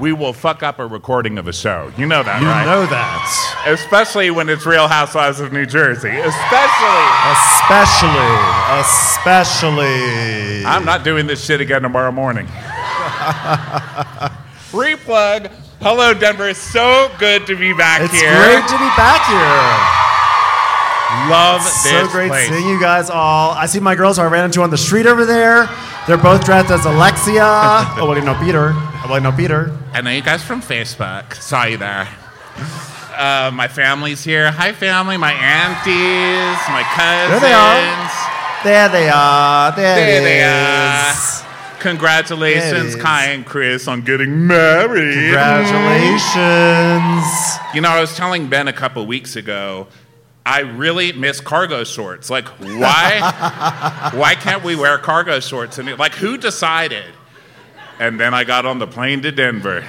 we will fuck up a recording of a show. You know that, You right? You know that. Especially when it's Real Housewives of New Jersey. Especially. Especially, especially. I'm not doing this shit again tomorrow morning. Replug. Hello, Denver. So good to be back It's here. It's great to be back here. Love So this great place. seeing you guys all. I see my girls who I ran into on the street over there. They're both dressed as Alexia. oh, well, you know Peter. Well, you know Peter. I know you guys from Facebook. Saw you there. Uh, my family's here. Hi, family. My aunties, my cousins. There they are. There they are. There, There they are. Congratulations, There it is. Kai and Chris, on getting married. Congratulations. You know, I was telling Ben a couple weeks ago, I really miss cargo shorts. Like, why? why can't we wear cargo shorts? And like, who decided? And then I got on the plane to Denver.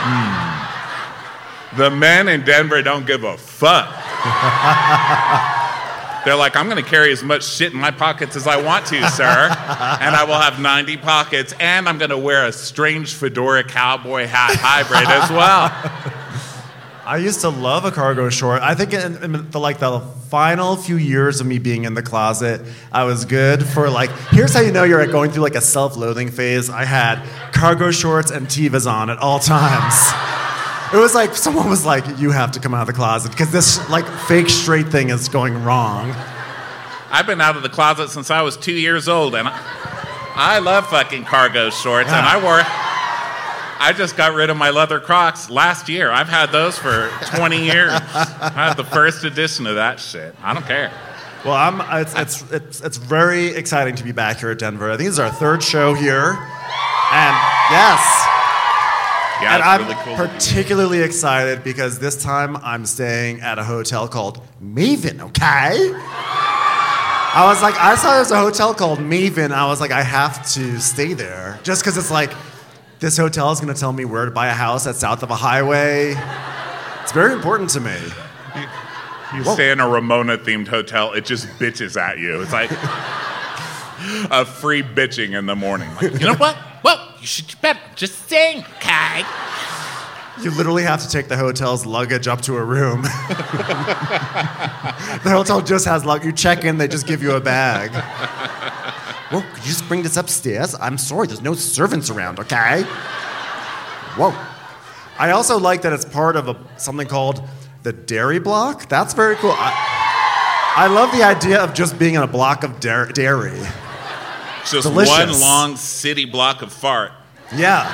Hmm. The men in Denver don't give a fuck. They're like, I'm going to carry as much shit in my pockets as I want to, sir. and I will have 90 pockets. And I'm going to wear a strange fedora cowboy hat hybrid as well. I used to love a cargo short. I think in, in the like the final few years of me being in the closet, I was good for like. Here's how you know you're going through like a self-loathing phase. I had cargo shorts and Tevas on at all times. It was like someone was like, "You have to come out of the closet because this like fake straight thing is going wrong." I've been out of the closet since I was two years old, and I, I love fucking cargo shorts. And I wore. I just got rid of my leather Crocs last year. I've had those for 20 years. I had the first edition of that shit. I don't care. Well, I'm. It's it's it's it's very exciting to be back here at Denver. I think this is our third show here, and yes. Yeah, and I'm really cool. to be here. particularly excited because this time I'm staying at a hotel called Maven, okay? I was like, I saw there's a hotel called Maven. I was like, I have to stay there. Just because it's like, this hotel is going to tell me where to buy a house that's south of a highway. It's very important to me. You stay in a Ramona themed hotel, it just bitches at you. It's like a free bitching in the morning. Like, you know what? Well, you should better just sing, Kai. You literally have to take the hotel's luggage up to a room. the hotel just has luggage. You check in, they just give you a bag. Whoa, could you just bring this upstairs? I'm sorry, there's no servants around, okay? Whoa. I also like that it's part of a, something called the dairy block. That's very cool. I, I love the idea of just being in a block of dar- dairy. Just Delicious. one long city block of fart. Yeah.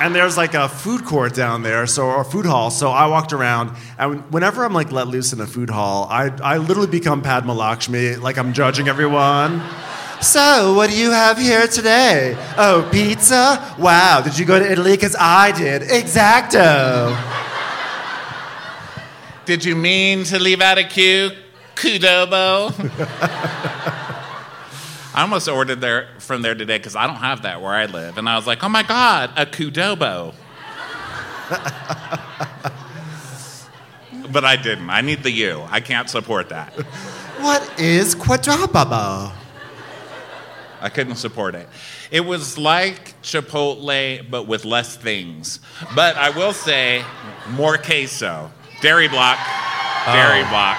And there's like a food court down there, so or a food hall. So I walked around, and whenever I'm like let loose in a food hall, I, I literally become Padma Lakshmi, like I'm judging everyone. So, what do you have here today? Oh, pizza? Wow, did you go to Italy? Because I did. Exacto. Did you mean to leave out a Q? Qdoba? I almost ordered there from there today because I don't have that where I live. And I was like, oh my God, a Qdoba. but I didn't. I need the U. I can't support that. What is quadrababa? I couldn't support it. It was like Chipotle, but with less things. But I will say, more queso. Dairy block, dairy block.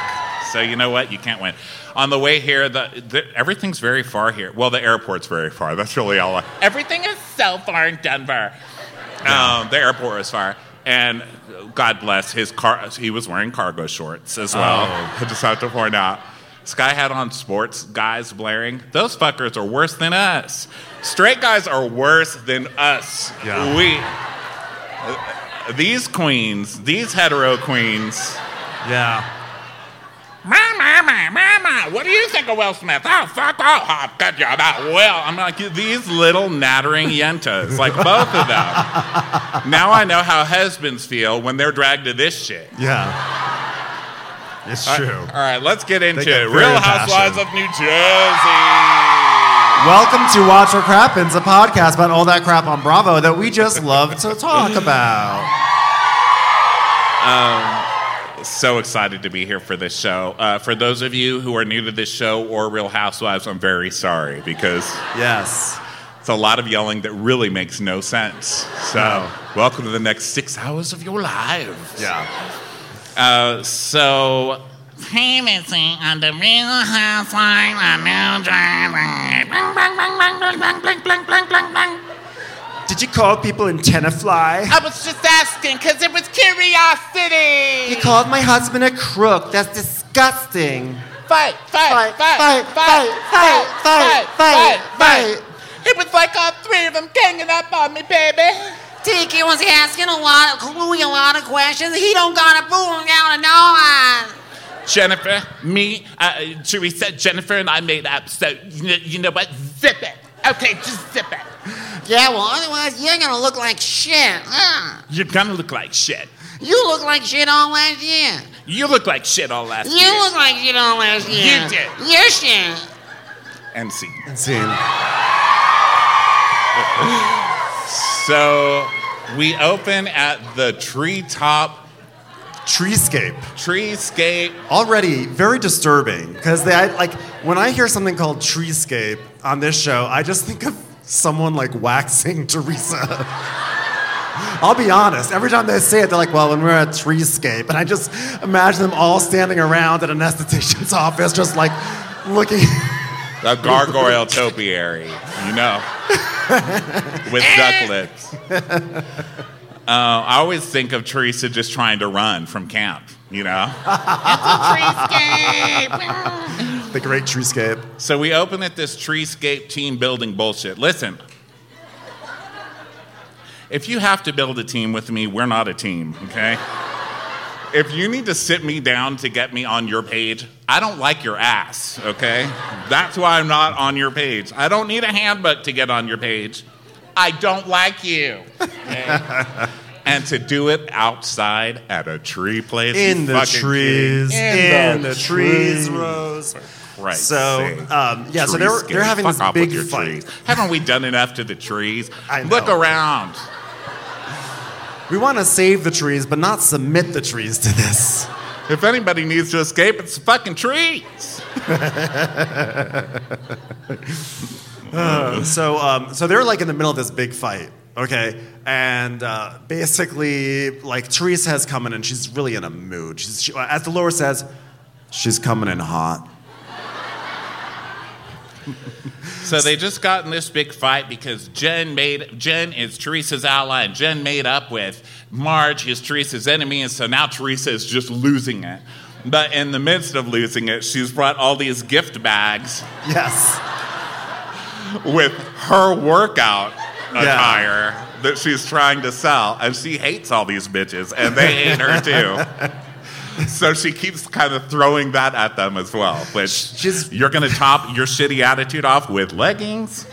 So you know what? You can't win. On the way here, the, the everything's very far here. Well, the airport's very far. That's really all. I, everything is so far in Denver. Um, the airport is far. And God bless his car. He was wearing cargo shorts as well. I just have to point out. Guy had on sports guys blaring. Those fuckers are worse than us. Straight guys are worse than us. Yeah. We. These queens, these hetero queens, Yeah. Mama, Mama, what do you think of Will Smith? Oh, fuck off. Oh, good job. Oh, Will. I'm like, these little nattering yentas, like both of them. now I know how husbands feel when they're dragged to this shit. Yeah. It's true. All right, let's get into get it. Real Housewives of New Jersey. Welcome to Watch What Crappens, a podcast about all that crap on Bravo that we just love to talk about. So excited to be here for this show. Uh, for those of you who are new to this show or Real Housewives, I'm very sorry because Yes. it's a lot of yelling that really makes no sense. So, welcome to the next six hours of your lives. Yeah. Uh, so, Previously on the Real Housewives of New Jersey. Bling, bling, bling, bling, bling, bling, bling, bling, bling, bling, bling. Did you call people in Tenafly? I was just asking because it was curiosity. You called my husband a crook. That's disgusting. Fight, fight, Fight, fight, fight, fight, fight, fight, fight. It was like all three of them ganging up on me, baby. Tiki was asking a lot of Louis a lot of questions. He don't got a fool down to no one. Jennifer, me, uh, Teresa, Jennifer, and I made up. So, you know, you know what? Zip it. Okay, just zip it. Yeah, well, otherwise you're gonna look like shit. Huh? You're gonna look like shit. You look like shit all last year. You look like shit all last You year. You look like shit all last year. You did. You're shit. and see. Scene. So, we open at the treetop Treescape. treescape. Already very disturbing because they like when I hear something called treescape on this show, I just think of someone like waxing Teresa. I'll be honest. Every time they say it, they're like, "Well, when we're at treescape," and I just imagine them all standing around at an esthetician's office, just like looking. A gargoyle topiary, you know, with ducklets. Uh, I always think of Teresa just trying to run from camp, you know? It's a treescape! the great treescape. So we open at this treescape team building bullshit. Listen, if you have to build a team with me, we're not a team, okay? If you need to sit me down to get me on your page, I don't like your ass, okay? That's why I'm not on your page. I don't need a handbook to get on your page. I don't like you. okay? and to do it outside at a tree place. In the trees, kidding. in the trees, Rose. Right. So, um, yeah, so they're- they're having this big fight. Haven't we done enough to the trees? I Look around. We want to save the trees, but not submit the trees to this. If anybody needs to escape, it's the fucking trees. So, um, so they're like in the middle of this big fight, okay? And uh, basically, like Teresa has come in and she's really in a mood. She's, she, as the lure says, she's coming in hot. So they just got in this big fight because Jen made Jen is Teresa's ally, and Jen made up with Marge, is Teresa's enemy, and so now Teresa is just losing it. But in the midst of losing it, she's brought all these gift bags Yes. with her workout Yeah. attire that she's trying to sell, and she hates all these bitches, and they hate her too. So she keeps kind of throwing that at them as well. Which She's- you're gonna top your shitty attitude off with leggings.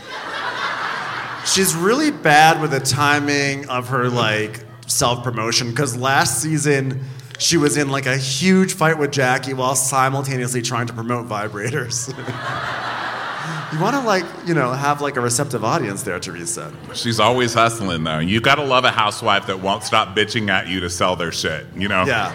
She's really bad with the timing of her like self promotion because last season she was in like a huge fight with Jackie while simultaneously trying to promote vibrators. you want to like you know have like a receptive audience there, Teresa. She's always hustling though. You gotta love a housewife that won't stop bitching at you to sell their shit. You know? Yeah.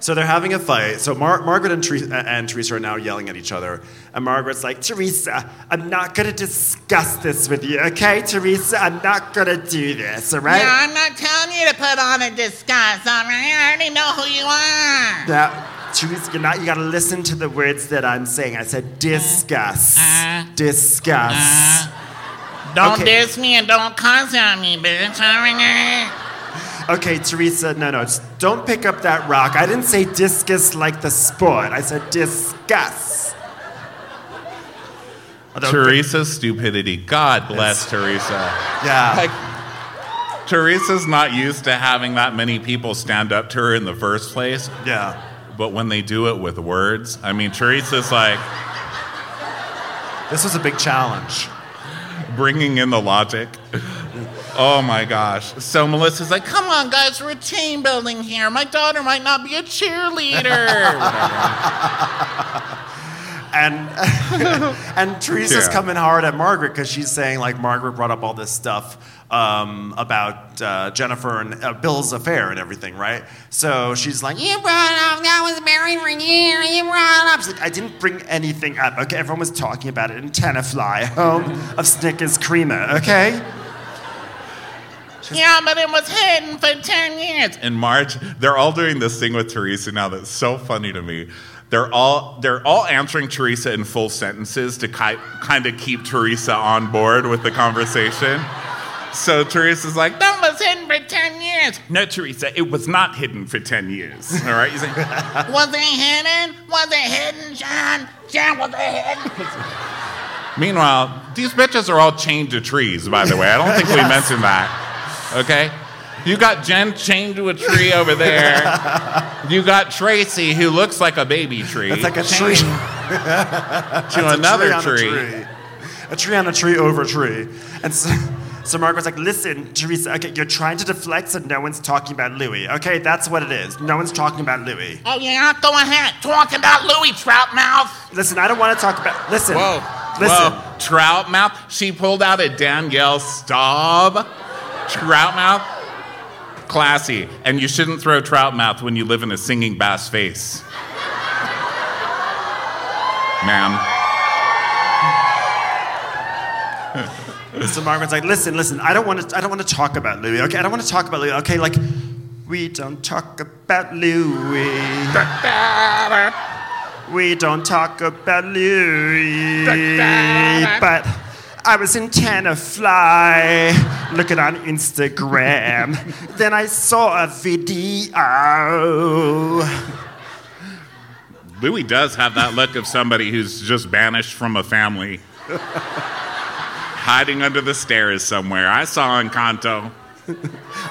So they're having a fight. So Mar- Margaret and, and Teresa are now yelling at each other. And Margaret's like, Teresa, I'm not going to discuss this with you, okay? Teresa, I'm not going to do this, all right? Yeah, I'm not telling you to put on a disguise, all right? I already know who you are. Now, Teresa, you're not, you got to listen to the words that I'm saying. I said discuss. Uh, discuss. Don't Okay. diss me and don't cuss at me, bitch. All right? Okay, Teresa, no, no, don't pick up that rock. I didn't say discus like the sport. I said discuss. Although- Teresa's stupidity. God bless It's- Teresa. Yeah. Like, Teresa's not used to having that many people stand up to her in the first place. yeah. but when they do it with words, I mean, Teresa's like This was a big challenge. bringing in the logic. Oh my gosh. So Melissa's like, come on, guys, we're team building here. My daughter might not be a cheerleader. And and Teresa's Yeah. coming hard at Margaret because she's saying like Margaret brought up all this stuff um, about uh, Jennifer and uh, Bill's affair and everything, right? So she's like, You brought up that was married for years. You brought up. She's like, I didn't bring anything up. Okay, everyone was talking about it in Tenafly, home of Snickers Creamer. Okay. Yeah, but it was hidden for 10 years. In March, they're all doing this thing with Teresa now that's so funny to me. They're all they're all answering Teresa in full sentences to ki- kind of keep Teresa on board with the conversation. So Teresa's like, that was hidden for 10 years. No, Teresa, it was not hidden for 10 years. All right? You say, was it hidden? Was it hidden, John? John, was it hidden? Meanwhile, these bitches are all chained to trees, by the way. I don't think we mentioned that. Okay? You got Jen chained to a tree over there. You got Traci, who looks like a baby tree. It's like a tree. to another on tree. A tree. A tree on a tree over a tree. And so, so Margaret's like, listen, Teresa, okay, you're trying to deflect so no one's talking about Louis. Okay, that's what it is. No one's talking about Louis. Oh, yeah, go ahead. Talk about Louis Troutmouth. Listen, I don't want to talk about. Listen. Whoa. Listen. Whoa. Trout mouth. She pulled out a Danielle Staub. Trout mouth. Classy. And you shouldn't throw trout mouth when you live in a singing bass face. Ma'am. So Margaret's like, listen, listen, I don't want to, I don't want to talk about Louis. Okay, I don't want to talk about Louis. Okay, like, we don't talk about Louis. We don't talk about Louis. But I was in Tenafly, looking on Instagram. then I saw a video. Louis does have that look of somebody who's just banished from a family. Hiding under the stairs somewhere. I saw Encanto.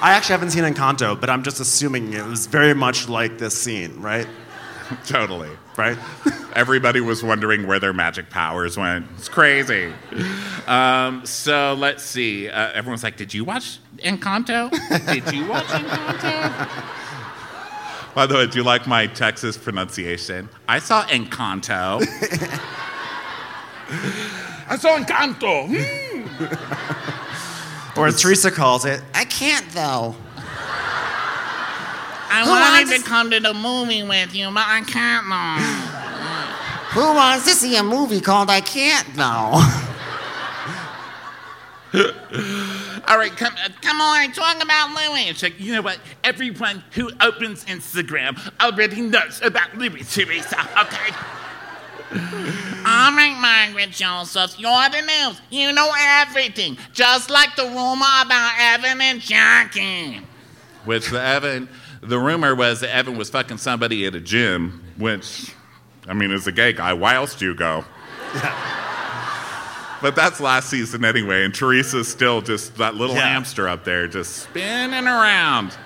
I actually haven't seen Encanto, but I'm just assuming it was very much like this scene, right? Totally. Right? Everybody was wondering where their magic powers went. It's crazy. Um, so let's see. Uh, everyone's like, "Did you watch Encanto? Did you watch Encanto?" By the way, do you like my Texas pronunciation? I saw Encanto. I saw Encanto. Or as Teresa calls it, I can't, though. I Who wanted wants- to come to the movie with you, but I can't now. Who wants to see a movie called I Can't, though? All right, come, uh, come on, talk about Louis. It's like, you know what? Everyone who opens Instagram already knows about Louis Teresa, okay? All right, Margaret Joseph, you're the news. You know everything, just like the rumor about Evan and Jackie. Which the Evan, the rumor was that Evan was fucking somebody at a gym. Which, I mean, as a gay guy, why else do you go? But that's last season anyway, and Teresa's still just that little Yeah. hamster up there, just spinning around.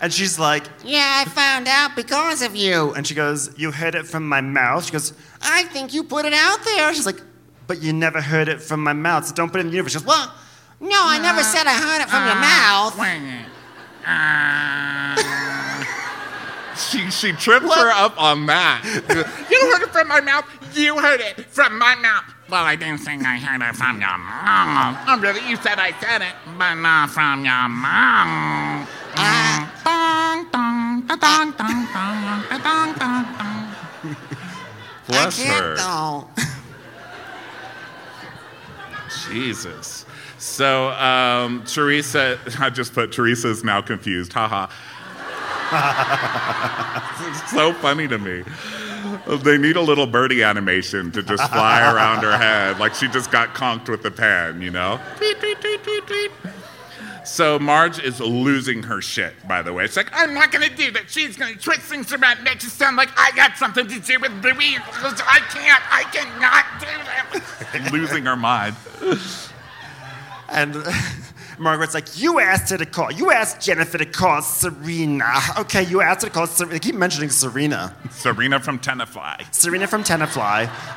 and she's like, Yeah, I found out because of you. and she goes, You heard it from my mouth? She goes, I think you put it out there. She's like, But you never heard it from my mouth, so don't put it in the universe. She goes, Well, No, I never said I heard it from your mouth. Uh, She she tripped her up on that. you heard it from my mouth. You heard it from my mouth. Well, I didn't think I heard it from your mouth. Oh, really? You said I said it, but not from your mom. Ah. Bless I her. Jesus. So um, Teresa, I just put Teresa's now confused. Haha. It's so funny to me. They need a little birdie animation to just fly around her head, like she just got conked with the pen, you know? Tweet, tweet, tweet, tweet, tweet. So Marge is losing her shit, by the way. It's like, I'm not gonna do that. She's gonna twist things around, make it sound like I got something to do with Louis. I can't. I cannot do that. losing her mind. And Margaret's like, you asked her to call. You asked Jennifer to call Serena. Okay, you asked her to call Serena. They keep mentioning Serena. Serena from Tenafly. Serena from Tenafly.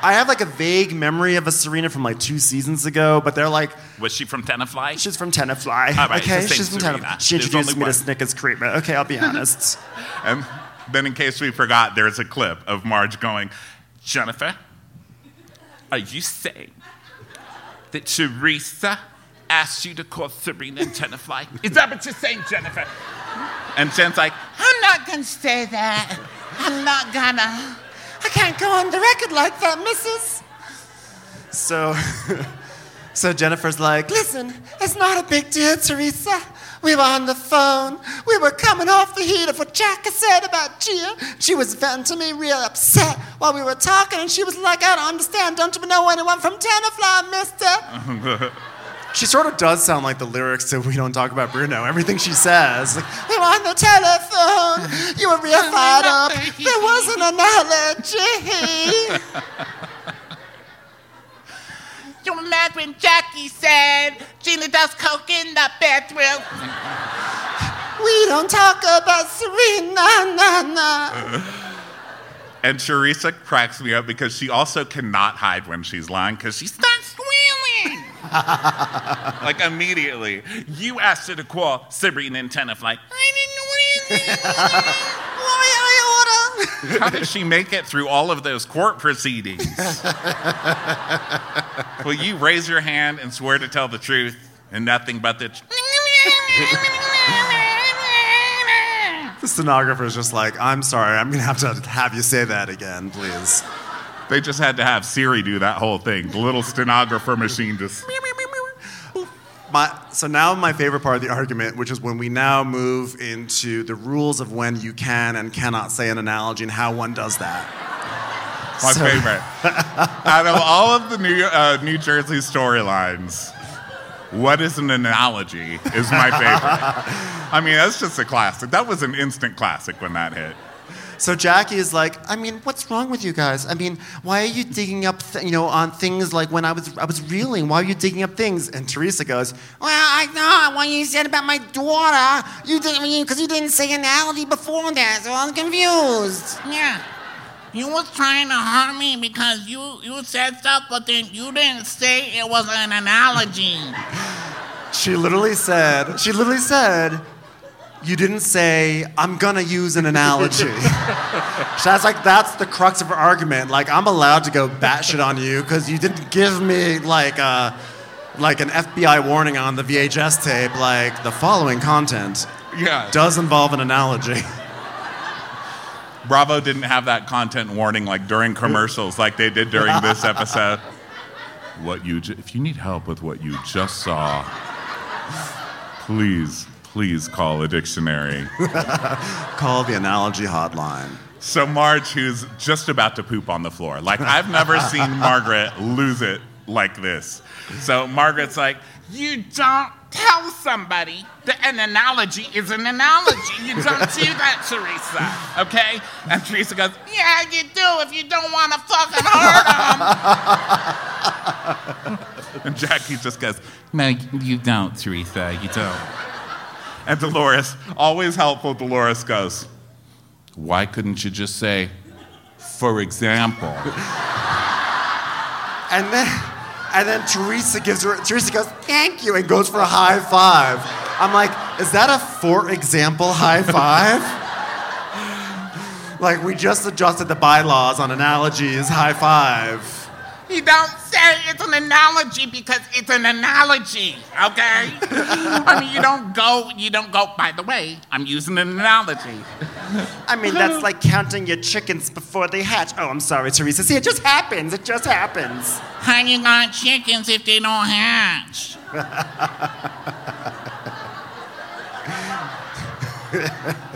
I have like a vague memory of a Serena from like two seasons ago, but they're like, Was she from Tenafly? she's from Tenafly. All right, okay, it's the same she's from Serena. Tenafly. She introduced me to. Snickers treatment. Okay, I'll be honest. And then, in case we forgot, there's a clip of Marge going, Jennifer, are you saying that Teresa asked you to call Sabrina and Tenafly? Is that what you're saying, Jennifer? And Jen's like, I'm not gonna say that. I'm not gonna. I can't go on the record like that, missus. So, so Jennifer's like, Listen, it's not a big deal, Teresa. We were on the phone. We were coming off the heat of what Jack said about Gia. She was venting me real upset while we were talking, and she was like, I don't understand. Don't you know anyone from Tenafly, mister? she sort of does sound like the lyrics to We Don't Talk About Bruno. Everything she says. Like, were on the telephone. You were real fired up. There was an analogy. you mad when Jackie said Gina does coke in the bathroom. We don't talk about Serena, na, na. And Teresa cracks me up because she also cannot hide when she's lying because she starts squealing. like immediately. You asked her to call Serena and Tenafly. I didn't know anything. How did she make it through all of those court proceedings? Will you raise your hand and swear to tell the truth and nothing but the truth? stenographer's just like, I'm sorry, I'm gonna have to have you say that again, please. They just had to have Siri do that whole thing. The little stenographer machine just. My, so now my favorite part of the argument, which is when we now move into the rules of when you can and cannot say an analogy and how one does that. My So- favorite. Out of all of the New, uh, New Jersey storylines, what is an analogy is my favorite. I mean, that's just a classic. That was an instant classic when that hit. So Jackie is like, I mean, what's wrong with you guys? I mean, why are you digging up, th- you know, on things like when I was I was reeling? Why are you digging up things? And Teresa goes, Well, I know what you said about my daughter. You didn't, because you didn't say analogy before that, so I'm confused. Yeah. You was trying to hurt me because you, you said stuff, but then you didn't say it was an analogy. she literally said, she literally said, you didn't say I'm gonna use an analogy. so I was like, that's the crux of her argument. Like I'm allowed to go batshit on you because you didn't give me like a, like an FBI warning on the VHS tape. Like the following content Yeah. does involve an analogy. Bravo didn't have that content warning like during commercials like they did during this episode. What you ju- if you need help with what you just saw, please, please call a dictionary. Call the analogy hotline. So Marge, who's just about to poop on the floor, like I've never seen Margaret lose it like this. So Margaret's like, You don't tell somebody that an analogy is an analogy. You don't do that, Teresa. Okay? and Teresa goes, Yeah, you do if you don't want to fucking hurt them. and Jackie just goes, No, you don't, Teresa, you don't. And Dolores, always helpful, Dolores goes, Why couldn't you just say, for example? And then, and then Teresa gives her. Teresa goes, "Thank you," and goes for a high five. I'm like, is that a for example high five? like we just adjusted the bylaws on analogies. High five. You don't say it's an analogy because it's an analogy, okay? I mean, you don't go, you don't go, by the way, I'm using an analogy. I mean, that's like counting your chickens before they hatch. Oh, I'm sorry, Teresa. See, it just happens. It just happens. How you got chickens if they don't hatch?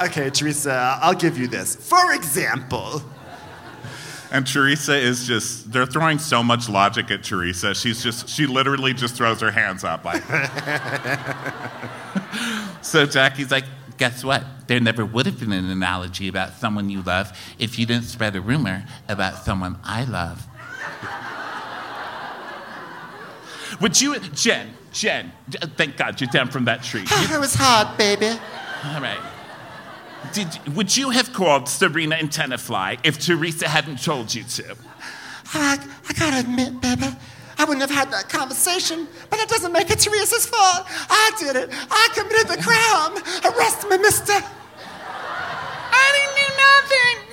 Okay, Teresa, I'll give you this. For example. And Teresa is just, they're throwing so much logic at Teresa. She's just, she literally just throws her hands up like. so Jackie's like, Guess what? There never would have been an analogy about someone you love if you didn't spread a rumor about someone I love. Would you, Jen, Jen, thank God you're down from that tree. it was hard, baby. All right. Did, would you have called Serena and Tenafly if Teresa hadn't told you to? I, I gotta admit, baby, I wouldn't have had that conversation, but that doesn't make it Teresa's fault. I did it. I committed the crime. Arrest me, mister. I didn't do nothing.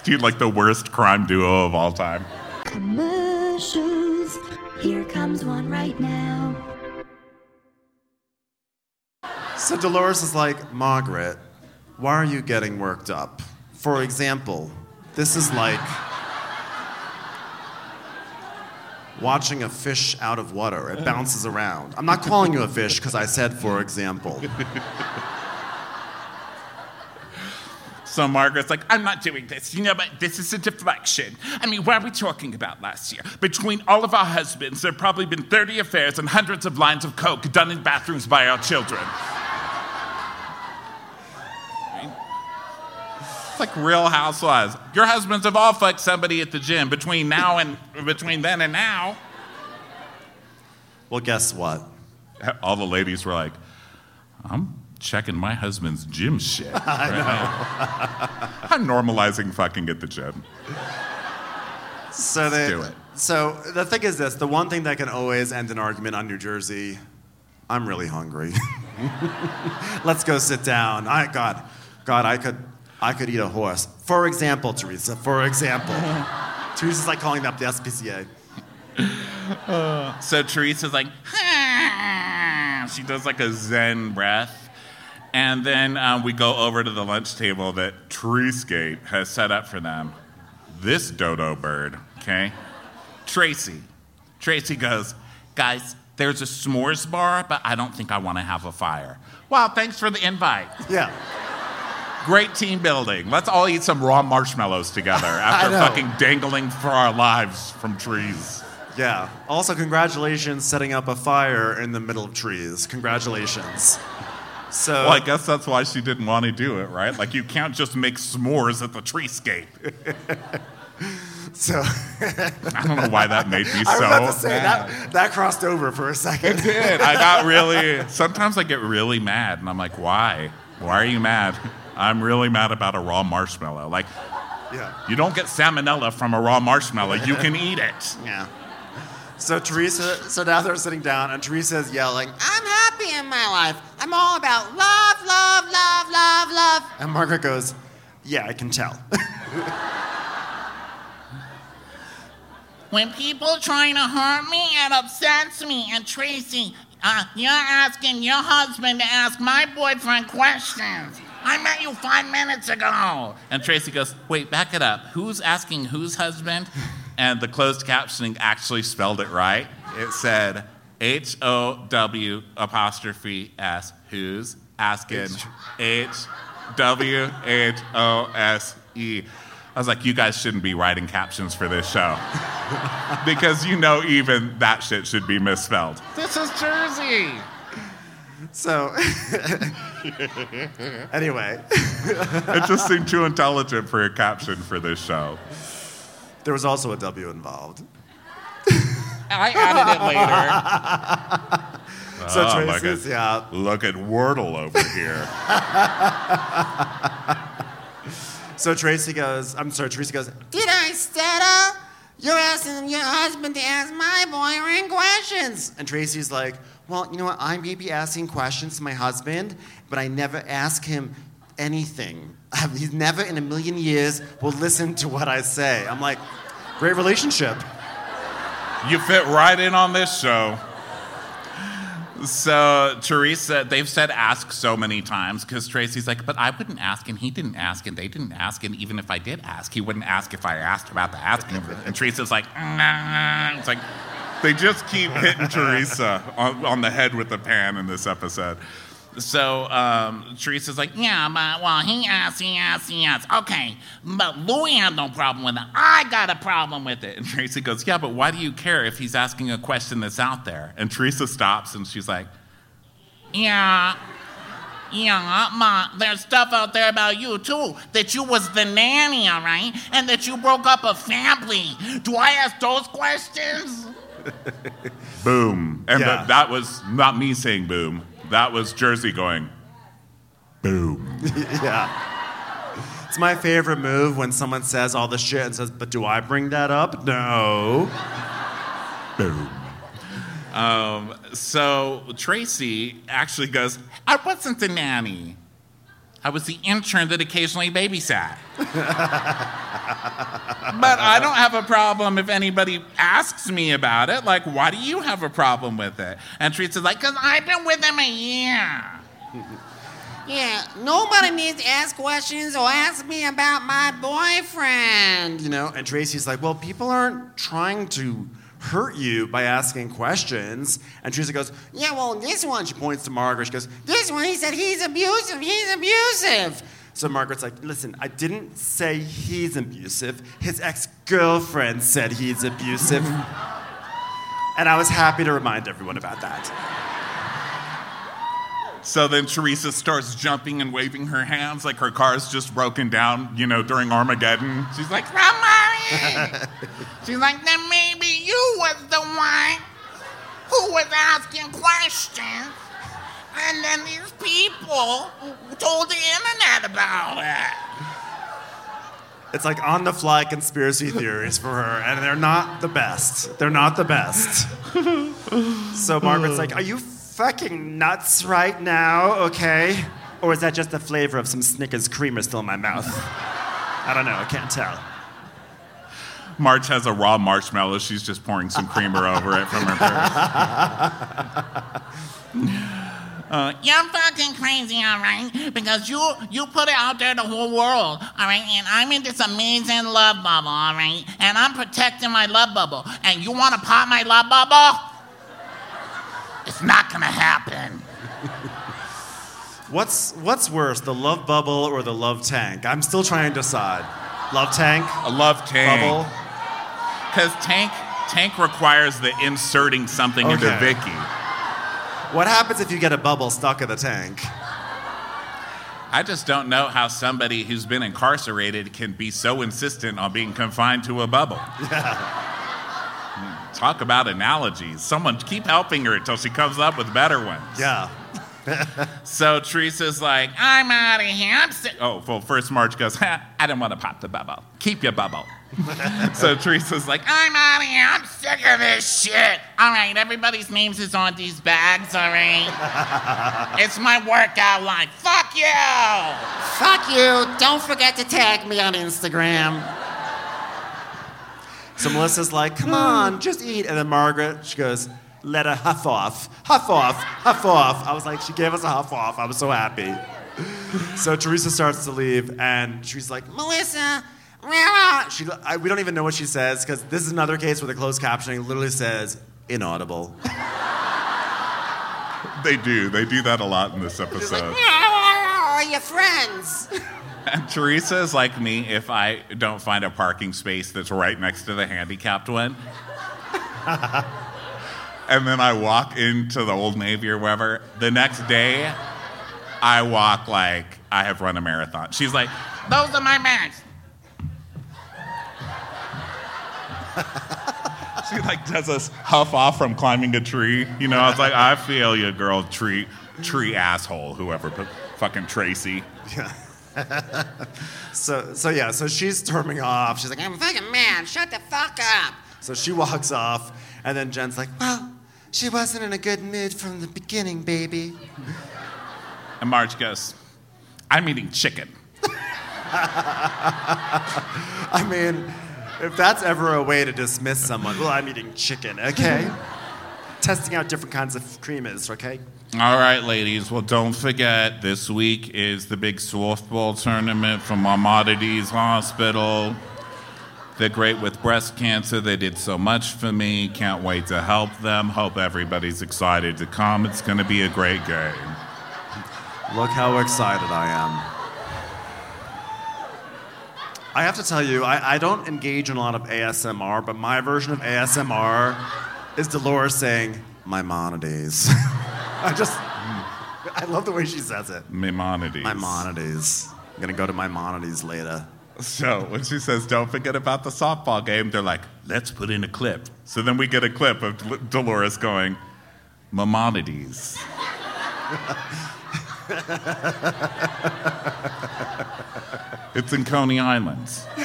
This dude like the worst crime duo of all time. Commercials. Here comes one right now. So Dolores is like, Margaret, why are you getting worked up? For example, this is like watching a fish out of water. It bounces around. I'm not calling you a fish because I said, for example. So Margaret's like, I'm not doing this. You know, but this is a deflection. I mean, what are we talking about last year? Between all of our husbands, there have probably been 30 affairs and hundreds of lines of coke done in bathrooms by our children. Like Real Housewives. Your husbands have all fucked somebody at the gym between now and between then and now. Well, guess what? All the ladies were like, I'm checking my husband's gym shit. I know. I'm normalizing fucking at the gym. So they, do it. So the thing is this: the one thing that can always end an argument on New Jersey. I'm really hungry. Let's go sit down. I God, God, I could, I could eat a horse. For example, Teresa. For example, Teresa's like calling up the SPCA. So Teresa's like, she does like a Zen breath. And then um, we go over to the lunch table that Treescape has set up for them. This dodo bird, okay? Traci. Traci goes, guys, there's a s'mores bar, but I don't think I want to have a fire. Wow, thanks for the invite. Yeah. Great team building. Let's all eat some raw marshmallows together after fucking dangling for our lives from trees. Yeah. Also, congratulations setting up a fire in the middle of trees. Congratulations. So, Well, I guess that's why she didn't want to do it, right? Like, you can't just make s'mores at the treescape. so I don't know why that made me I so was about to say mad. that that crossed over for a second. It did. I got really. Sometimes I get really mad, and I'm like, why? Why are you mad? I'm really mad about a raw marshmallow. Like, yeah. you don't get salmonella from a raw marshmallow. You can eat it. Yeah. So Teresa, so now they're sitting down, and Teresa's yelling, I'm happy in my life. I'm all about love, love, love, love, love. and Margaret goes, "Yeah, I can tell." When people trying to hurt me, it upsets me. And Traci, uh, you're asking your husband to ask my boyfriend questions. I met you five minutes ago. And Traci goes, wait, back it up. Who's asking whose husband? And the closed captioning actually spelled it right. It said H O W apostrophe S, who's asking H W H O S E. I was like, you guys shouldn't be writing captions for this show. because you know even that shit should be misspelled. This is Jersey. So, anyway, It just seemed too intelligent for a caption for this show. there was also a W involved. I added it later. So Oh, look at- yeah. Look at Wordle over here. So Traci goes, I'm sorry, Traci goes, Did I stutter? You're asking your husband to ask my boyfriend questions. and Traci's like, well, you know what? I may be asking questions to my husband, but I never ask him anything. He's never in a million years will listen to what I say. I'm like, great relationship. You fit right in on this show. So, Teresa, they've said ask so many times because Traci's like, but I wouldn't ask, and he didn't ask, and they didn't ask, and even if I did ask, he wouldn't ask if I asked about the asking. And Teresa's like, nah. It's like, they just keep hitting Teresa on, on the head with the pan in this episode. So, um, Teresa's like, Yeah, but well, he asked, he asked, he asked. Okay, but Louis had no problem with it. I got a problem with it. And Teresa goes, Yeah, but why do you care if he's asking a question that's out there? And Teresa stops and she's like, Yeah. Yeah, ma, there's stuff out there about you too. That you was the nanny, all right? And that you broke up a family. Do I ask those questions? Boom. And Yeah. th- that was not me saying boom. That was Jersey going, boom. yeah. It's my favorite move when someone says all this shit and says, but do I bring that up? No. Boom. Um, so Traci actually goes, I wasn't the nanny. I was the intern that occasionally babysat. but I don't have a problem if anybody asks me about it. Like, why do you have a problem with it? And Teresa's like, because I've been with him a year. Yeah, nobody needs to ask questions or ask me about my boyfriend. You know, and Traci's like, well, people aren't trying to hurt you by asking questions. And Traci goes, yeah, well, this one, she points to Margaret. She goes, This one, he said he's abusive. He's abusive. so Margaret's like, listen, I didn't say he's abusive. His ex girlfriend said he's abusive. and I was happy to remind everyone about that. So then Teresa starts jumping and waving her hands like her car's just broken down, you know, during Armageddon. She's like, Somebody! She's like, then maybe you was the one who was asking questions. And then these people told the internet about it. It's like on the fly conspiracy theories for her, and they're not the best. They're not the best. so Margaret's like, Are you fucking nuts right now, okay? Or is that just the flavor of some Snickers creamer still in my mouth? I don't know, I can't tell. Marge has a raw marshmallow. She's just pouring some creamer over it from her purse. Uh, you're fucking crazy, all right? Because you you put it out there to the whole world, all right? And I'm in this amazing love bubble, all right? And I'm protecting my love bubble. And you want to pop my love bubble? It's not gonna happen. What's what's worse, the love bubble or the love tank? I'm still trying to decide. Love tank? A love tank. Bubble? Because tank, tank requires the inserting something into Vicky. What happens if you get a bubble stuck in the tank? I just don't know how somebody who's been incarcerated can be so insistent on being confined to a bubble. Hmm, Talk about analogies. Someone keep helping her until she comes up with better ones. Yeah. So Teresa's like, I'm out of here. I'm sick. Oh, well, first Marge goes, ha, I don't want to pop the bubble. Keep your bubble. so Teresa's like, I'm out of here. I'm sick of this shit. All right, everybody's names is on these bags, all right? it's my workout line. Fuck you! Fuck you. Don't forget to tag me on Instagram. So Melissa's like, come on, hmm. just eat. And then Margaret, she goes, let her huff off. Huff off, huff off. I was like, she gave us a huff off. I was so happy. So Teresa starts to leave, and she's like, Melissa, where she, I, we don't even know what she says, because this is another case where the closed captioning literally says, inaudible. they do. They do that a lot in this episode. Where are your friends? And Teresa is like me if I don't find a parking space that's right next to the handicapped one. and then I walk into the Old Navy or wherever. The next day, I walk like I have run a marathon. She's like, Those are my bags. she like does this huff off from climbing a tree. You know, I was like, I feel you, girl, tree, tree asshole, whoever fucking Traci. So, so yeah, so she's storming off. She's like, I'm a fucking man, Shut the fuck up. so she walks off, and then Jen's like, well, she wasn't in a good mood from the beginning, baby. And Marge goes, I'm eating chicken. I mean, if that's ever a way to dismiss someone, well, I'm eating chicken, okay? Testing out different kinds of creamers, okay? All right, ladies. Well, don't forget, this week is the big softball tournament from Maimonides Hospital. They're great with breast cancer. They did so much for me. Can't wait to help them. Hope everybody's excited to come. It's going to be a great game. Look how excited I am. I have to tell you, I, I don't engage in a lot of ASMR, but my version of ASMR is Dolores saying, Maimonides. I just, I love the way she says it. Maimonides. Maimonides. I'm gonna go to Maimonides later. So when she says, "Don't forget about the softball game," they're like, "Let's put in a clip." So then we get a clip of Del- Dolores going, "Maimonides." it's in Coney Islands.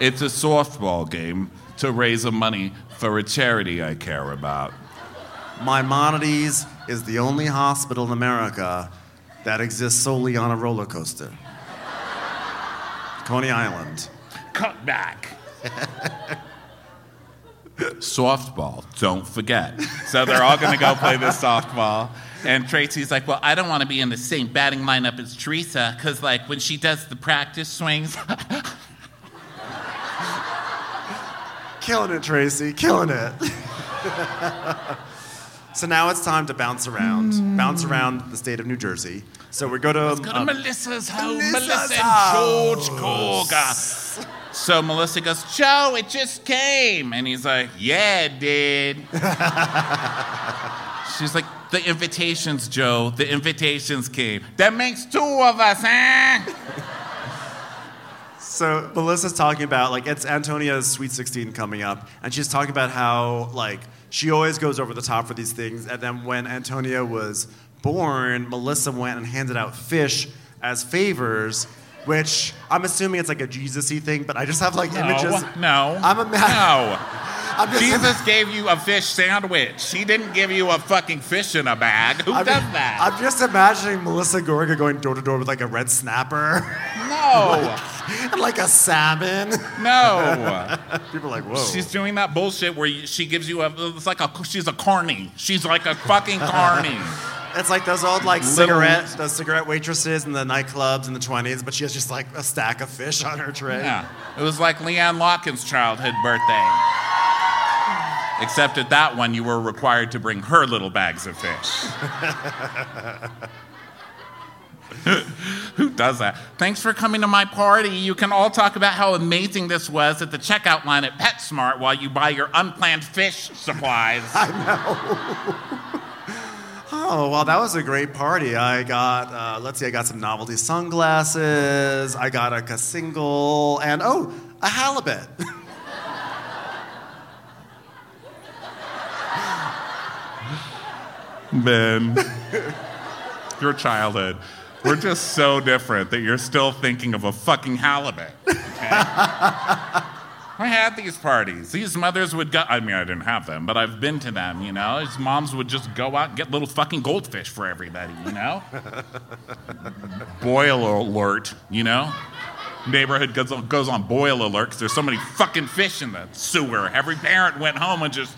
It's a softball game to raise money for a charity I care about. Maimonides is the only hospital in America that exists solely on a roller coaster. Coney Island. Cut back. softball. Don't forget. So they're all going to go play this softball. And Traci's like, well, I don't want to be in the same batting lineup as Teresa because, like, when she does the practice swings, Killing it, Traci. Killing it. so now it's time to bounce around. Bounce around the state of New Jersey. So we go to. go to um, Melissa's home. Melissa's Melissa and. George Gorga. So Melissa goes, Joe, it just came. And he's like, yeah, it did. She's like, the invitations, Joe. The invitations came. That makes two of us, huh? So Melissa's talking about like it's Antonia's Sweet 16 coming up, and she's talking about how like she always goes over the top for these things, and then when Antonia was born, Melissa went and handed out fish as favors, which I'm assuming it's like a Jesus-y thing, but I just have like images. No. I'm a No. I'm just, Jesus gave you a fish sandwich. He didn't give you a fucking fish in a bag. Who I'm, does that? I'm just imagining Melissa Gorga going door to door with like a red snapper no. and like a salmon. No. People are like, whoa. She's doing that bullshit where you, she gives you a. It's like a. She's a carny. She's like a fucking carny. It's like those old like Little- cigarette, those cigarette waitresses in the nightclubs in the 20s, but she has just like a stack of fish on her tray. Yeah. It was like LeeAnne Locken's childhood birthday. Except at that one, you were required to bring her little bags of fish. Who does that? Thanks for coming to my party. You can all talk about how amazing this was at the checkout line at PetSmart while you buy your unplanned fish supplies. I know. oh, well, that was a great party. I got, uh, let's see, I got some novelty sunglasses, I got a, a single, and oh, a halibut. Ben, your childhood. We're just so different that you're still thinking of a fucking halibut. Okay? I had these parties. These mothers would go. I mean, I didn't have them, but I've been to them. You know, these moms would just go out and get little fucking goldfish for everybody. You know, boil alert. You know, neighborhood goes on, goes on boil alert because there's so many fucking fish in the sewer. Every parent went home and just.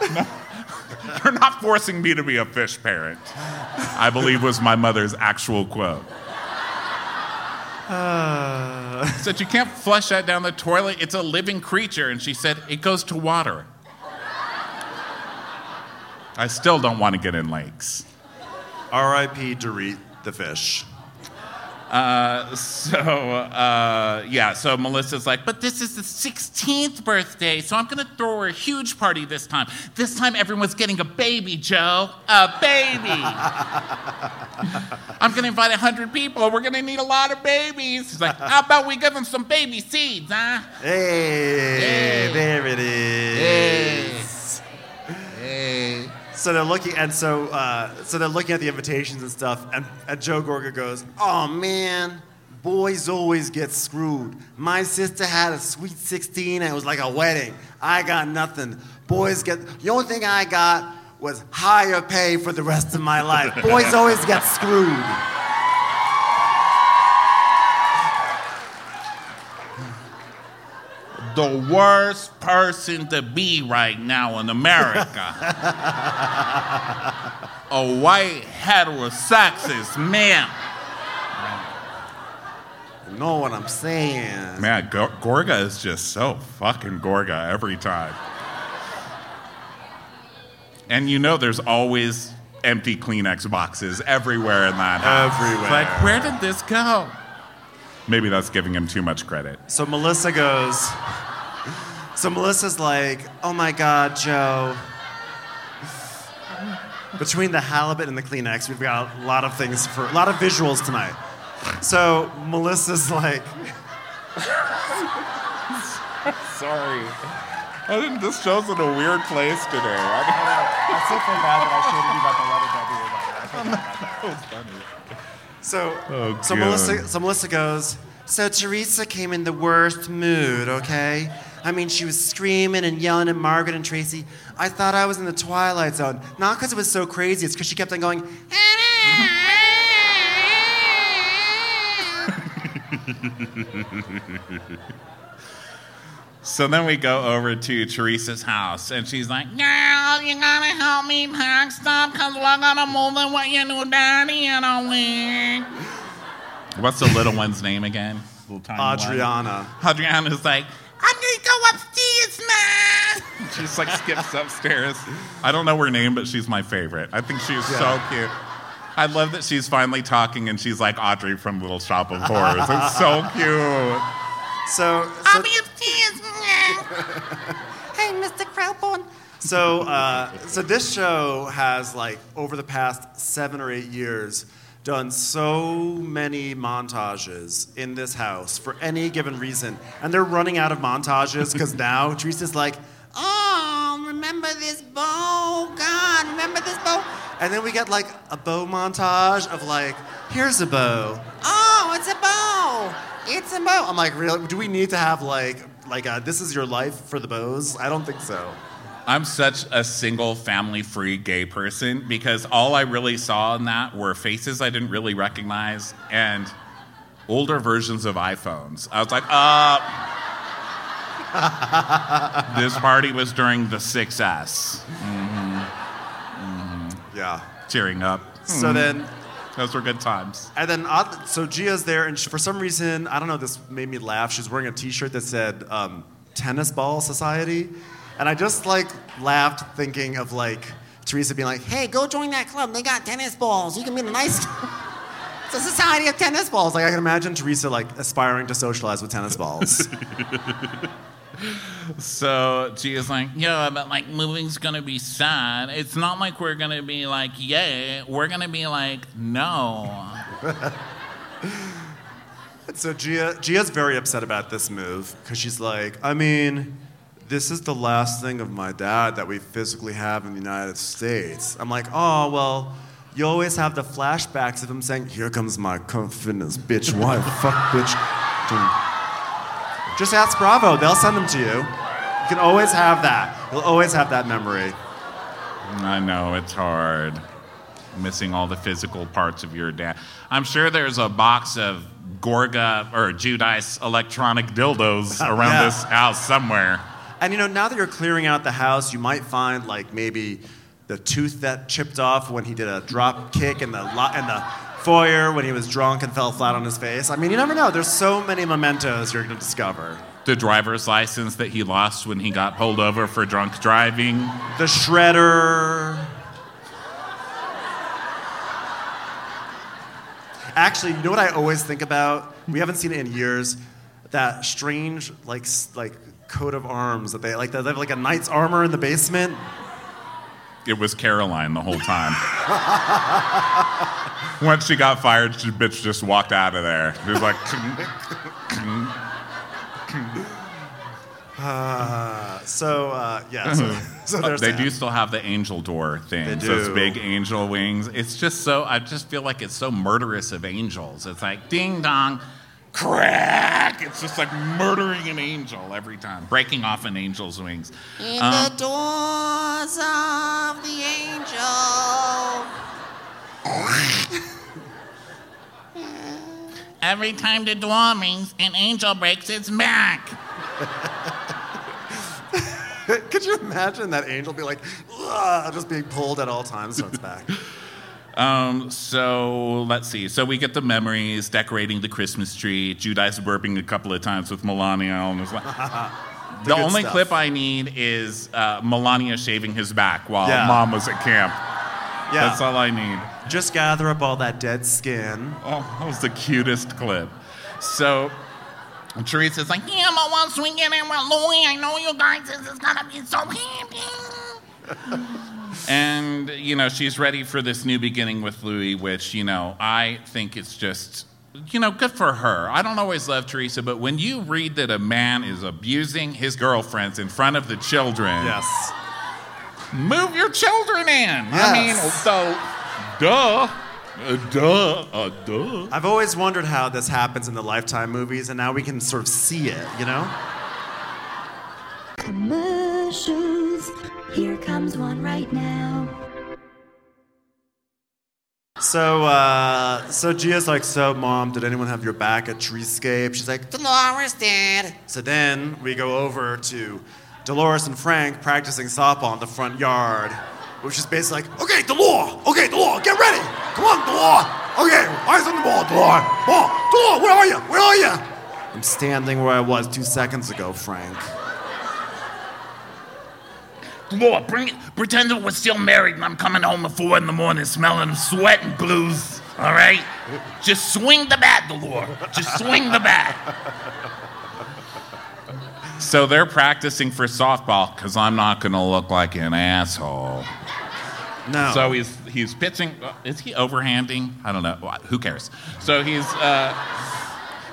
You're not forcing me to be a fish parent. I believe was my mother's actual quote. Uh. said you can't flush that down the toilet. It's a living creature, and she said it goes to water. I still don't want to get in lakes. R.I.P. Dorit the fish. Uh, so uh, yeah, so Melissa's like, but this is the 16th birthday, so I'm gonna throw her a huge party this time. This time everyone's getting a baby, Joe, a baby. I'm gonna invite 100 people. We're gonna need a lot of babies. She's like, how about we give them some baby seeds, huh? Hey, Hey. there it is. So they're looking, and so uh, so they're looking at the invitations and stuff, and, and Joe Gorga goes, "Oh man, boys always get screwed. My sister had a sweet 16, and it was like a wedding. I got nothing. Boys get the only thing I got was higher pay for the rest of my life. Boys always get screwed." The worst person to be right now in America. a white heterosexist man. You know what I'm saying? Man, Go- Gorga is just so fucking Gorga every time. And you know there's always empty Kleenex boxes everywhere in that house. Everywhere. Like, where did this go? Maybe that's giving him too much credit. So Melissa goes. So Melissa's like, "Oh my God, Joe, Between the halibut and the Kleenex, we've got a lot of things for a lot of visuals tonight. So Melissa's like, Sorry. I think this show's in a weird place today. I I still feel bad that I showed you about the letter W, by the way. I think about that. so, Oh, so God. Melissa, so Melissa goes. So Teresa came in the worst mood, okay? I mean, she was screaming and yelling at Margaret and Traci. I thought I was in the Twilight Zone. Not because it was so crazy, it's because she kept on going, So then we go over to Teresa's house, and she's like, Girl, you gotta help me pack stuff because we're gonna move in with your new daddy in a week. "What's the little one's name again?" Tiny one. Audriana. Audriana's like, I'm gonna go upstairs, man. she just like skips upstairs. I don't know her name, but she's my favorite. I think she's so cute. I love that she's finally talking, and she's like Audrey from Little Shop of Horrors. It's so cute. So, so, I'll be upstairs, man. Hey, Mr. Crowbone. so, uh, so this show has like over the past seven or eight years done so many montages in this house for any given reason, and they're running out of montages because now Teresa's like, Oh, remember this bow? God, remember this bow? and then we get like a bow montage of like, here's a bow. Oh, it's a bow. It's a bow. I'm like, really? Do we need to have like, like, a, this is your life for the bows? I don't think so. I'm such a single family free gay person because all I really saw in that were faces I didn't really recognize and older versions of iPhones. I was like, uh, this party was during the 6S. Mm-hmm. Mm-hmm. Mm-hmm. Yeah. Cheering up. So then Those were good times. And then, uh, so Gia's there, and she, for some reason, I don't know, this made me laugh. She's wearing a T-shirt that said um, "Tennis Ball Society," and I just like laughed thinking of like Teresa being like, "Hey, Hey, go join that club. They got tennis balls. You can be in a nice. it's a society of tennis balls. like I can imagine Teresa like aspiring to socialize with tennis balls." So Gia's like, yeah, but like moving's gonna be sad. It's not like we're gonna be like, yay. We're gonna be like, no. so Gia, Gia's very upset about this move because she's like, "I mean." This is the last thing of my dad that we physically have in the United States. I'm like, oh, well, you always have the flashbacks of him saying, Here comes my confidence, bitch wife, fuck bitch. Just ask Bravo, they'll send them to you. You can always have that. You'll always have that memory. I know it's hard. Missing all the physical parts of your dad. I'm sure there's a box of Gorga or Giudice electronic dildos around Yeah. this house somewhere. And you know, now that you're clearing out the house, you might find like maybe the tooth that chipped off when he did a drop kick in the lo- in the foyer when he was drunk and fell flat on his face. I mean, you never know. There's so many mementos you're going to discover. The driver's license that he lost when he got pulled over for drunk driving. The shredder. Actually, you know what I always think about? We haven't seen it in years. That strange, like, like coat of arms that they like. They have like a knight's armor in the basement. It was Caroline the whole time. Once she got fired, she bitch just walked out of there. She was like, So uh, yeah, so, so there's they that. do still have the angel door thing. They those big angel wings. It's just so, I just feel like it's so murderous of angels. It's like ding dong, crack. It's just like murdering an angel every time, breaking off an angel's wings. In Um, the doors of the angel. Every time the door rings, an angel breaks its back. Could you imagine that angel be like, just being pulled at all times so it's back? Um, so let's see. So we get the memories, decorating the Christmas tree. Giudice burping a couple of times with Milania. It's like, the good only stuff. clip I need is uh, Milania shaving his back while Yeah. mom was at camp. Yeah. That's all I need. Just gather up all that dead skin. Oh, that was the cutest clip. So Teresa's like, Yeah, but once we get in with Louie, I know you guys, this is gonna be so happy. and you know, she's ready for this new beginning with Louis, which, you know, I think it's just, you know, good for her. I don't always love Teresa, but when you read that a man is abusing his girlfriends in front of the children, Yes. move your children in. I mean, so, duh. Uh, duh. Uh, duh. I've always wondered how this happens in the Lifetime movies, and now we can sort of see it, you know? Commercials. Here comes one right now. So, uh, so Gia's like, so mom, did anyone have your back at Treescape? She's like, Dolores did. so then we go over to Dolores and Frank practicing softball in the front yard, which is basically like, okay, Dolores, okay, Dolores, get ready. Come on, Dolores. Okay, eyes on the ball, Dolores. Ball, Dolores, where are you? Where are you? I'm standing where I was two seconds ago, Frank. Lord, bring it. Pretend that we're still married and I'm coming home at four in the morning smelling of sweat and blues. All right? Just swing the bat, Dolores. Just swing the bat. So they're practicing for softball because I'm not going to look like an asshole. No. So he's he's pitching. uh, Is he overhanding? I don't know. Who cares? So he's uh,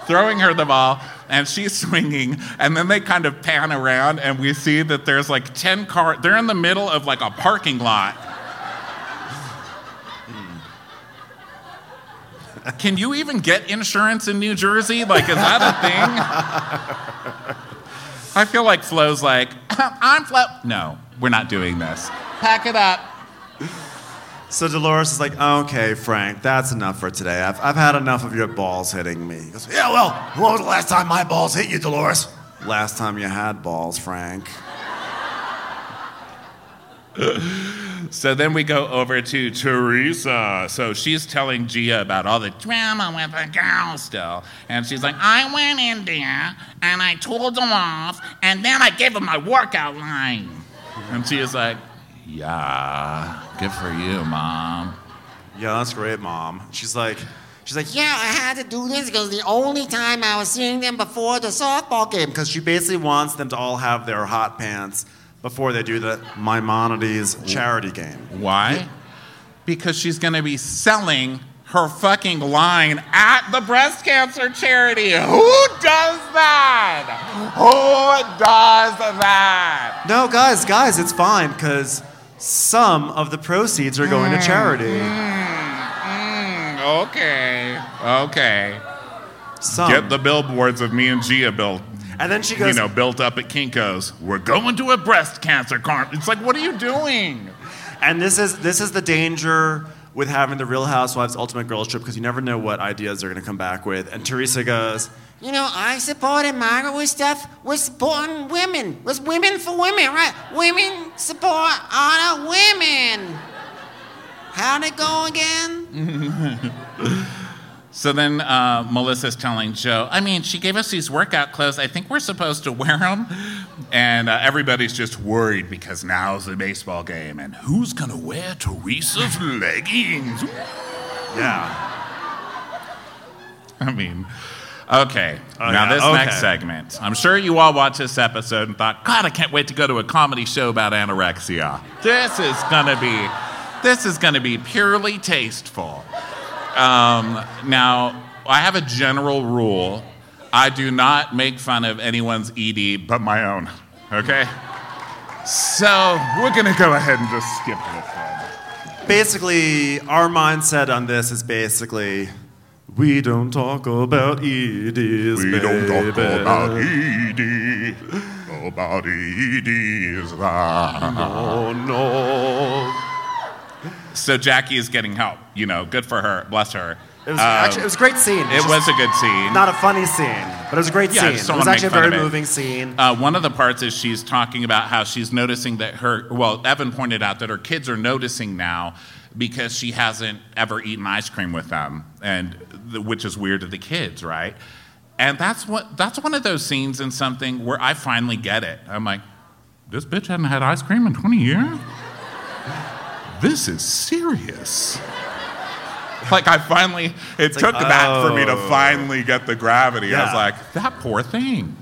throwing her the ball, and she's swinging. And then they kind of pan around, and we see that there's like ten cars. They're in the middle of like a parking lot. Can you even get insurance in New Jersey? Like, is that a thing? I feel like Flo's like, I'm Flo. No, we're not doing this. Pack it up. So Dolores is like, okay, Frank, that's enough for today. I've, I've had enough of your balls hitting me. He goes, yeah, well, when was the last time my balls hit you, Dolores? Last time you had balls, Frank. So then we go over to Teresa. So she's telling Gia about all the drama with the girl still. And she's like, I went in there and I told them off, and then I gave them my workout line. and she is like, yeah, good for you, mom. Yeah, that's great, Mom. She's like, she's like, Yeah, I had to do this because the only time I was seeing them before the softball game. because she basically wants them to all have their hot pants before they do the Maimonides charity game. Why? Because she's going to be selling her fucking line at the breast cancer charity. Who does that? Who does that? No, guys, guys, it's fine because some of the proceeds are going to charity. Mm, okay. Okay. Some. Get the billboards of me and Gia built. and then she goes, You know, built up at Kinko's. We're going to a breast cancer con. It's like, what are you doing? And this is this is the danger with having the Real Housewives Ultimate Girls Trip because you never know what ideas they're going to come back with. And Teresa goes, You know, I supported Margaret with stuff. We're supporting women. Was women for women, right? Women support other women. How'd it go again? So then uh, Melissa's telling Joe, I mean, she gave us these workout clothes. I think we're supposed to wear them. And uh, everybody's just worried because now's the baseball game. And who's going to wear Teresa's leggings? "Yeah." I mean, okay. Oh, now, yeah, this okay. next segment. I'm sure you all watched this episode and thought, God, I can't wait to go to a comedy show about anorexia. This is going to be. This is going to be purely tasteful. Um, now, I have a general rule. I do not make fun of anyone's ED but my own. Okay? So, we're going to go ahead and just skip this one. Basically, our mindset on this is basically, we don't talk about EDs, We don't talk baby. about ED. Nobody EDs. Oh no. So Jackie is getting help. You know, good for her. Bless her. It was Um, actually it was a great scene. It It's was a good scene. not a funny scene, but it was a great Yeah, scene. It was actually a very moving scene. Uh, one of the parts is she's talking about how she's noticing that her, well, Evan pointed out that her kids are noticing now because she hasn't ever eaten ice cream with them, and the, which is weird to the kids, right? And that's what that's one of those scenes in something where I finally get it. I'm like, this bitch hadn't had ice cream in 20 years. This is serious. Like I finally, it took like, that for me to oh. finally get the gravity. I was like, that poor thing.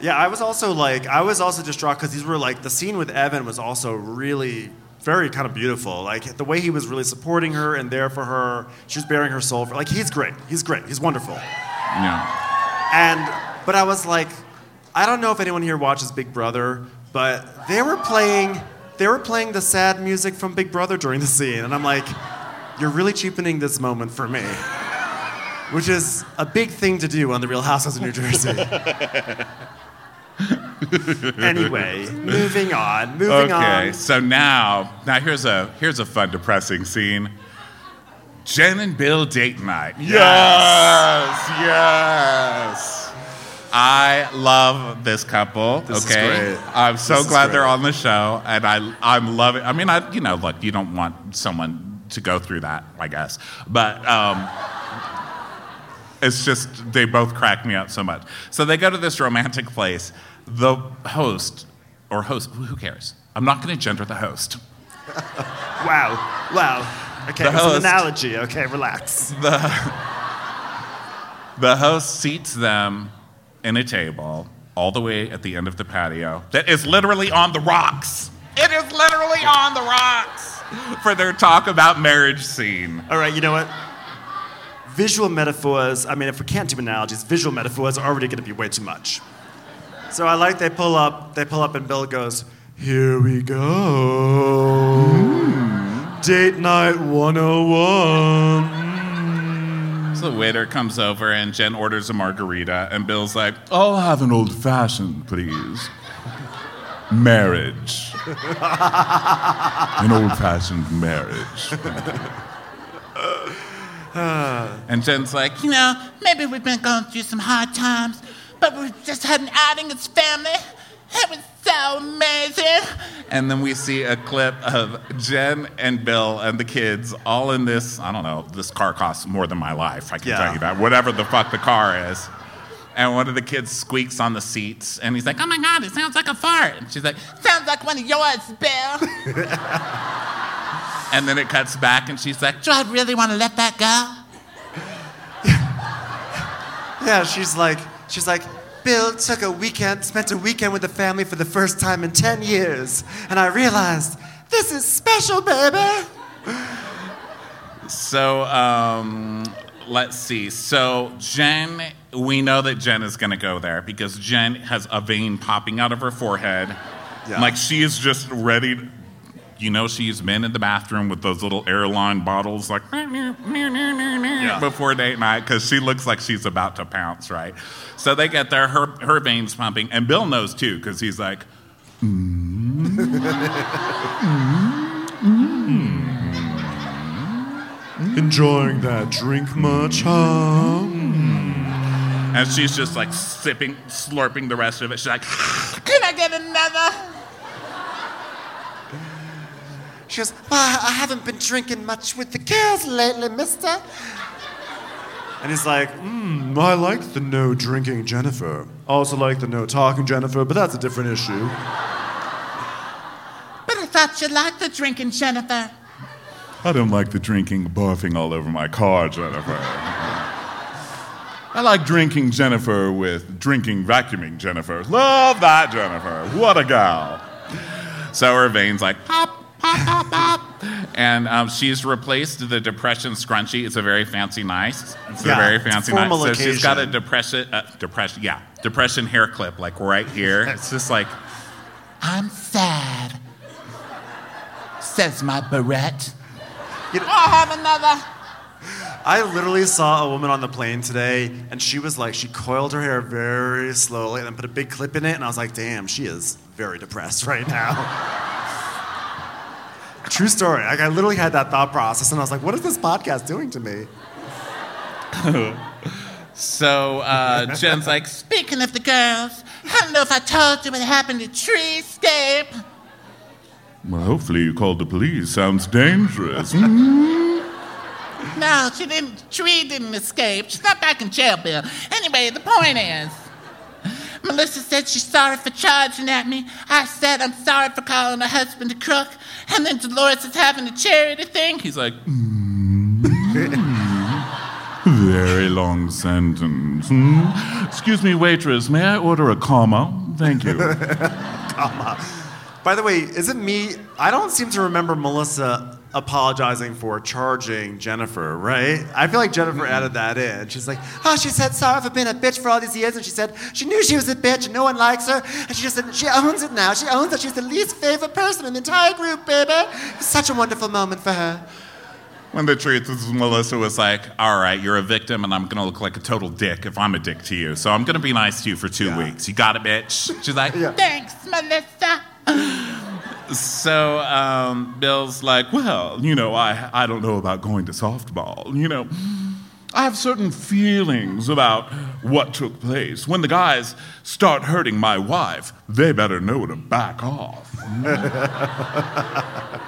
Yeah, I was also like, I was also distraught because these were like, the scene with Evan was also really very kind of beautiful. Like the way he was really supporting her and there for her. She was bearing her soul. For, like he's great. He's great. He's wonderful. Yeah. And but I was like, I don't know if anyone here watches Big Brother, but they were playing they were playing the sad music from Big Brother during the scene, and I'm like, you're really cheapening this moment for me. Which is a big thing to do on the Real Housewives of New Jersey. anyway, moving on. Moving Okay, on. so now, now here's a here's a fun, depressing scene. Jen and Bill date night. Yes, yes. I love this couple. This is okay, great. I'm so This glad they're on the show, and I I'm loving. I mean, I you know, look, you don't want someone to go through that, I guess, but. um it's just they both crack me up so much. So they go to this romantic place. The host or host, who cares? I'm not going to gender the host. Wow. Wow. Okay, The it's an analogy. Okay, relax. The host seats them in a table all the way at the end of the patio that is literally on the rocks. It is literally on the rocks for their talk about marriage scene. All right, you know what? Visual metaphors, I mean, if we can't do analogies, visual metaphors are already going to be way too much. So I like they pull up, they pull up, and Bill goes, Here we go. Hmm. Date night 101. So the waiter comes over and Jen orders a margarita, and Bill's like, I'll have an old fashioned, please. Marriage. an old fashioned marriage. and Jen's like, You know, maybe we've been going through some hard times, but we just had an outing as family. It was so amazing. and then we see a clip of Jen and Bill and the kids all in this, I don't know, this car costs more than my life, I can Yeah. tell you that, whatever the fuck the car is. And one of the kids squeaks on the seats, and he's like, Oh my God, it sounds like a fart. And she's like, Sounds like one of yours, Bill. and then it cuts back, and she's like, Do I really want to let that go? Yeah, she's like, she's like, Bill took a weekend, spent a weekend with the family for the first time in 10 years. And I realized, this is special, baby. So, um, let's see. So, Jen, we know that Jen is going to go there because Jen has a vein popping out of her forehead. Yeah. Like she is just ready. To, you know, she's been in the bathroom with those little airline bottles, like before date night, because she looks like she's about to pounce, right? So they get there, her her veins pumping, and Bill knows too, because he's like, mm Enjoying that drink much, huh? And she's just like sipping, slurping the rest of it. She's like, Can I get another? She goes, well, I haven't been drinking much with the girls lately, mister. And he's like, hmm, I like the no drinking Jennifer. I also like the no talking Jennifer, but that's a different issue. But I thought you liked the drinking, Jennifer. I don't like the drinking, barfing all over my car, Jennifer. I like drinking Jennifer with drinking, vacuuming Jennifer. Love that Jennifer. What a gal. So her veins like pop, pop, pop, pop. And um, she's replaced the depression scrunchie. It's a very fancy, nice. It's Yeah, a very fancy, nice. So she's got a depression, uh, depression, yeah, depression hair clip like right here. It's just like, I'm sad, says my barrette. You know- I'll have another. I literally saw a woman on the plane today, and she was like, she coiled her hair very slowly and then put a big clip in it, and I was like, damn, she is very depressed right now. True story. Like, I literally had that thought process, and I was like, what is this podcast doing to me? so uh, Jen's like, Speaking of the girls, I don't know if I told you what happened to Treescape. well, hopefully you called the police. Sounds dangerous. No, she didn't. Tree didn't escape. She's not back in jail, Bill. Anyway, the point is, Melissa said she's sorry for charging at me. I said I'm sorry for calling her husband a crook. And then Dolores is having a charity thing. He's like, very long sentence. Hmm? Excuse me, waitress, may I order a comma? Thank you. comma. By the way, is it me? I don't seem to remember Melissa apologizing for charging Jennifer, right? I feel like Jennifer mm-hmm. added that in. She's like, Oh, she said sorry for being a bitch for all these years, and she said she knew she was a bitch and no one likes her, and she just said she owns it now. She owns that she's the least favorite person in the entire group, baby. It's such a wonderful moment for her. When the truth is, Melissa was like, all right, you're a victim, and I'm going to look like a total dick if I'm a dick to you. So I'm going to be nice to you for two weeks. You got it, bitch? She's like, Thanks, Melissa. So um, Bill's like, well, you know, I, I don't know about going to softball. You know, I have certain feelings about what took place. When the guys start hurting my wife, they better know to back off.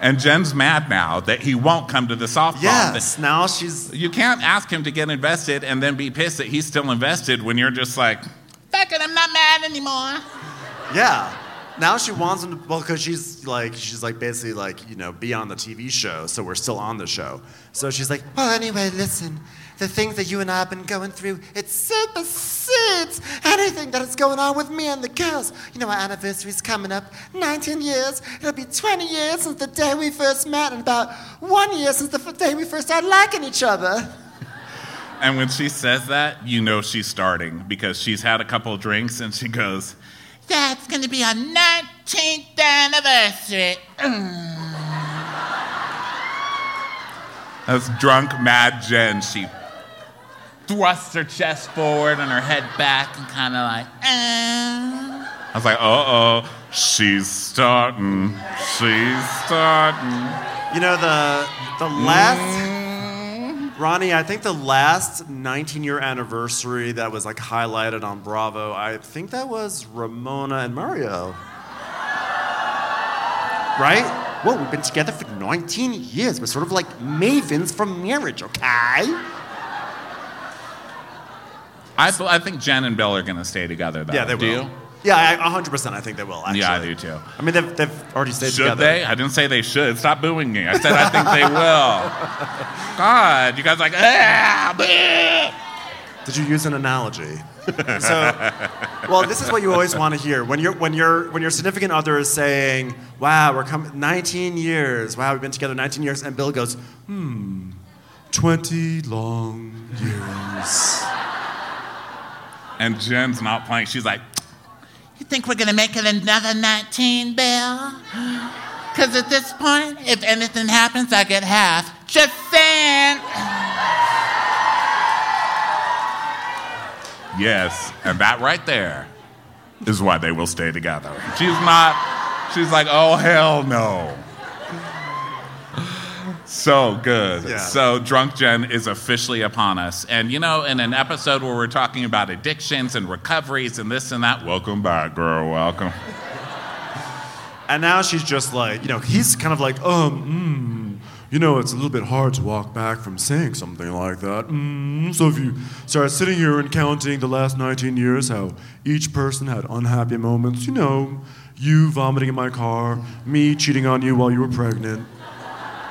and Jen's mad now that he won't come to the softball. yes, now she's. You can't ask him to get invested and then be pissed that he's still invested when you're just like, Fuck it, I'm not mad anymore. Yeah. Now she wants him to, well, because she's like, she's like basically like, you know, be on the TV show, so we're still on the show. So she's like, Well, anyway, listen. The things that you and I have been going through, it supersedes anything that is going on with me and the girls. You know, our anniversary's coming up. 19 years. It'll be 20 years since the day we first met, and about one year since the day we first started liking each other. And when she says that, you know she's starting because she's had a couple drinks and she goes, Yeah, it's gonna be our 19th anniversary. That's drunk, mad Jen. She thrusts her chest forward and her head back and kind of like, Uh, I was like, uh oh, she's starting. She's starting. you know, the the last Ronnie, I think the last 19 year anniversary that was like highlighted on Bravo, I think that was Ramona and Mario. Right? Whoa, we've been together for 19 years. We're sort of like mavens from marriage, okay? I, I think Jen and Bill are going to stay together, though. Yeah, they Do will. you? Yeah, I, 100% I think they will, actually. Yeah, I do too. I mean, they've, they've already stayed Should together. they? I didn't say they should. Stop booing me. I said I think they will. God, you guys are like, ah, bleh." Did you use an analogy? so, well, this is what you always want to hear when your when your when your significant other is saying, "Wow, we're coming 19 years. Wow, we've been together 19 years," and Bill goes, "Hmm, 20 long years." And Jen's not playing. She's like, you think we're gonna make it another 19, Bill? Because at this point, if anything happens, I get half. Just saying. yes. And that right there is why they will stay together. She's not, she's like, oh, hell no. So good. Yeah. So Drunk Jen is officially upon us. And you know, in an episode where we're talking about addictions and recoveries and this and that, welcome back, girl. Welcome. And now she's just like, you know, he's kind of like, um, mm, you know, it's a little bit hard to walk back from saying something like that. Mm, so if you start sitting here and counting the last 19 years, how each person had unhappy moments, you know, you vomiting in my car, me cheating on you while you were pregnant,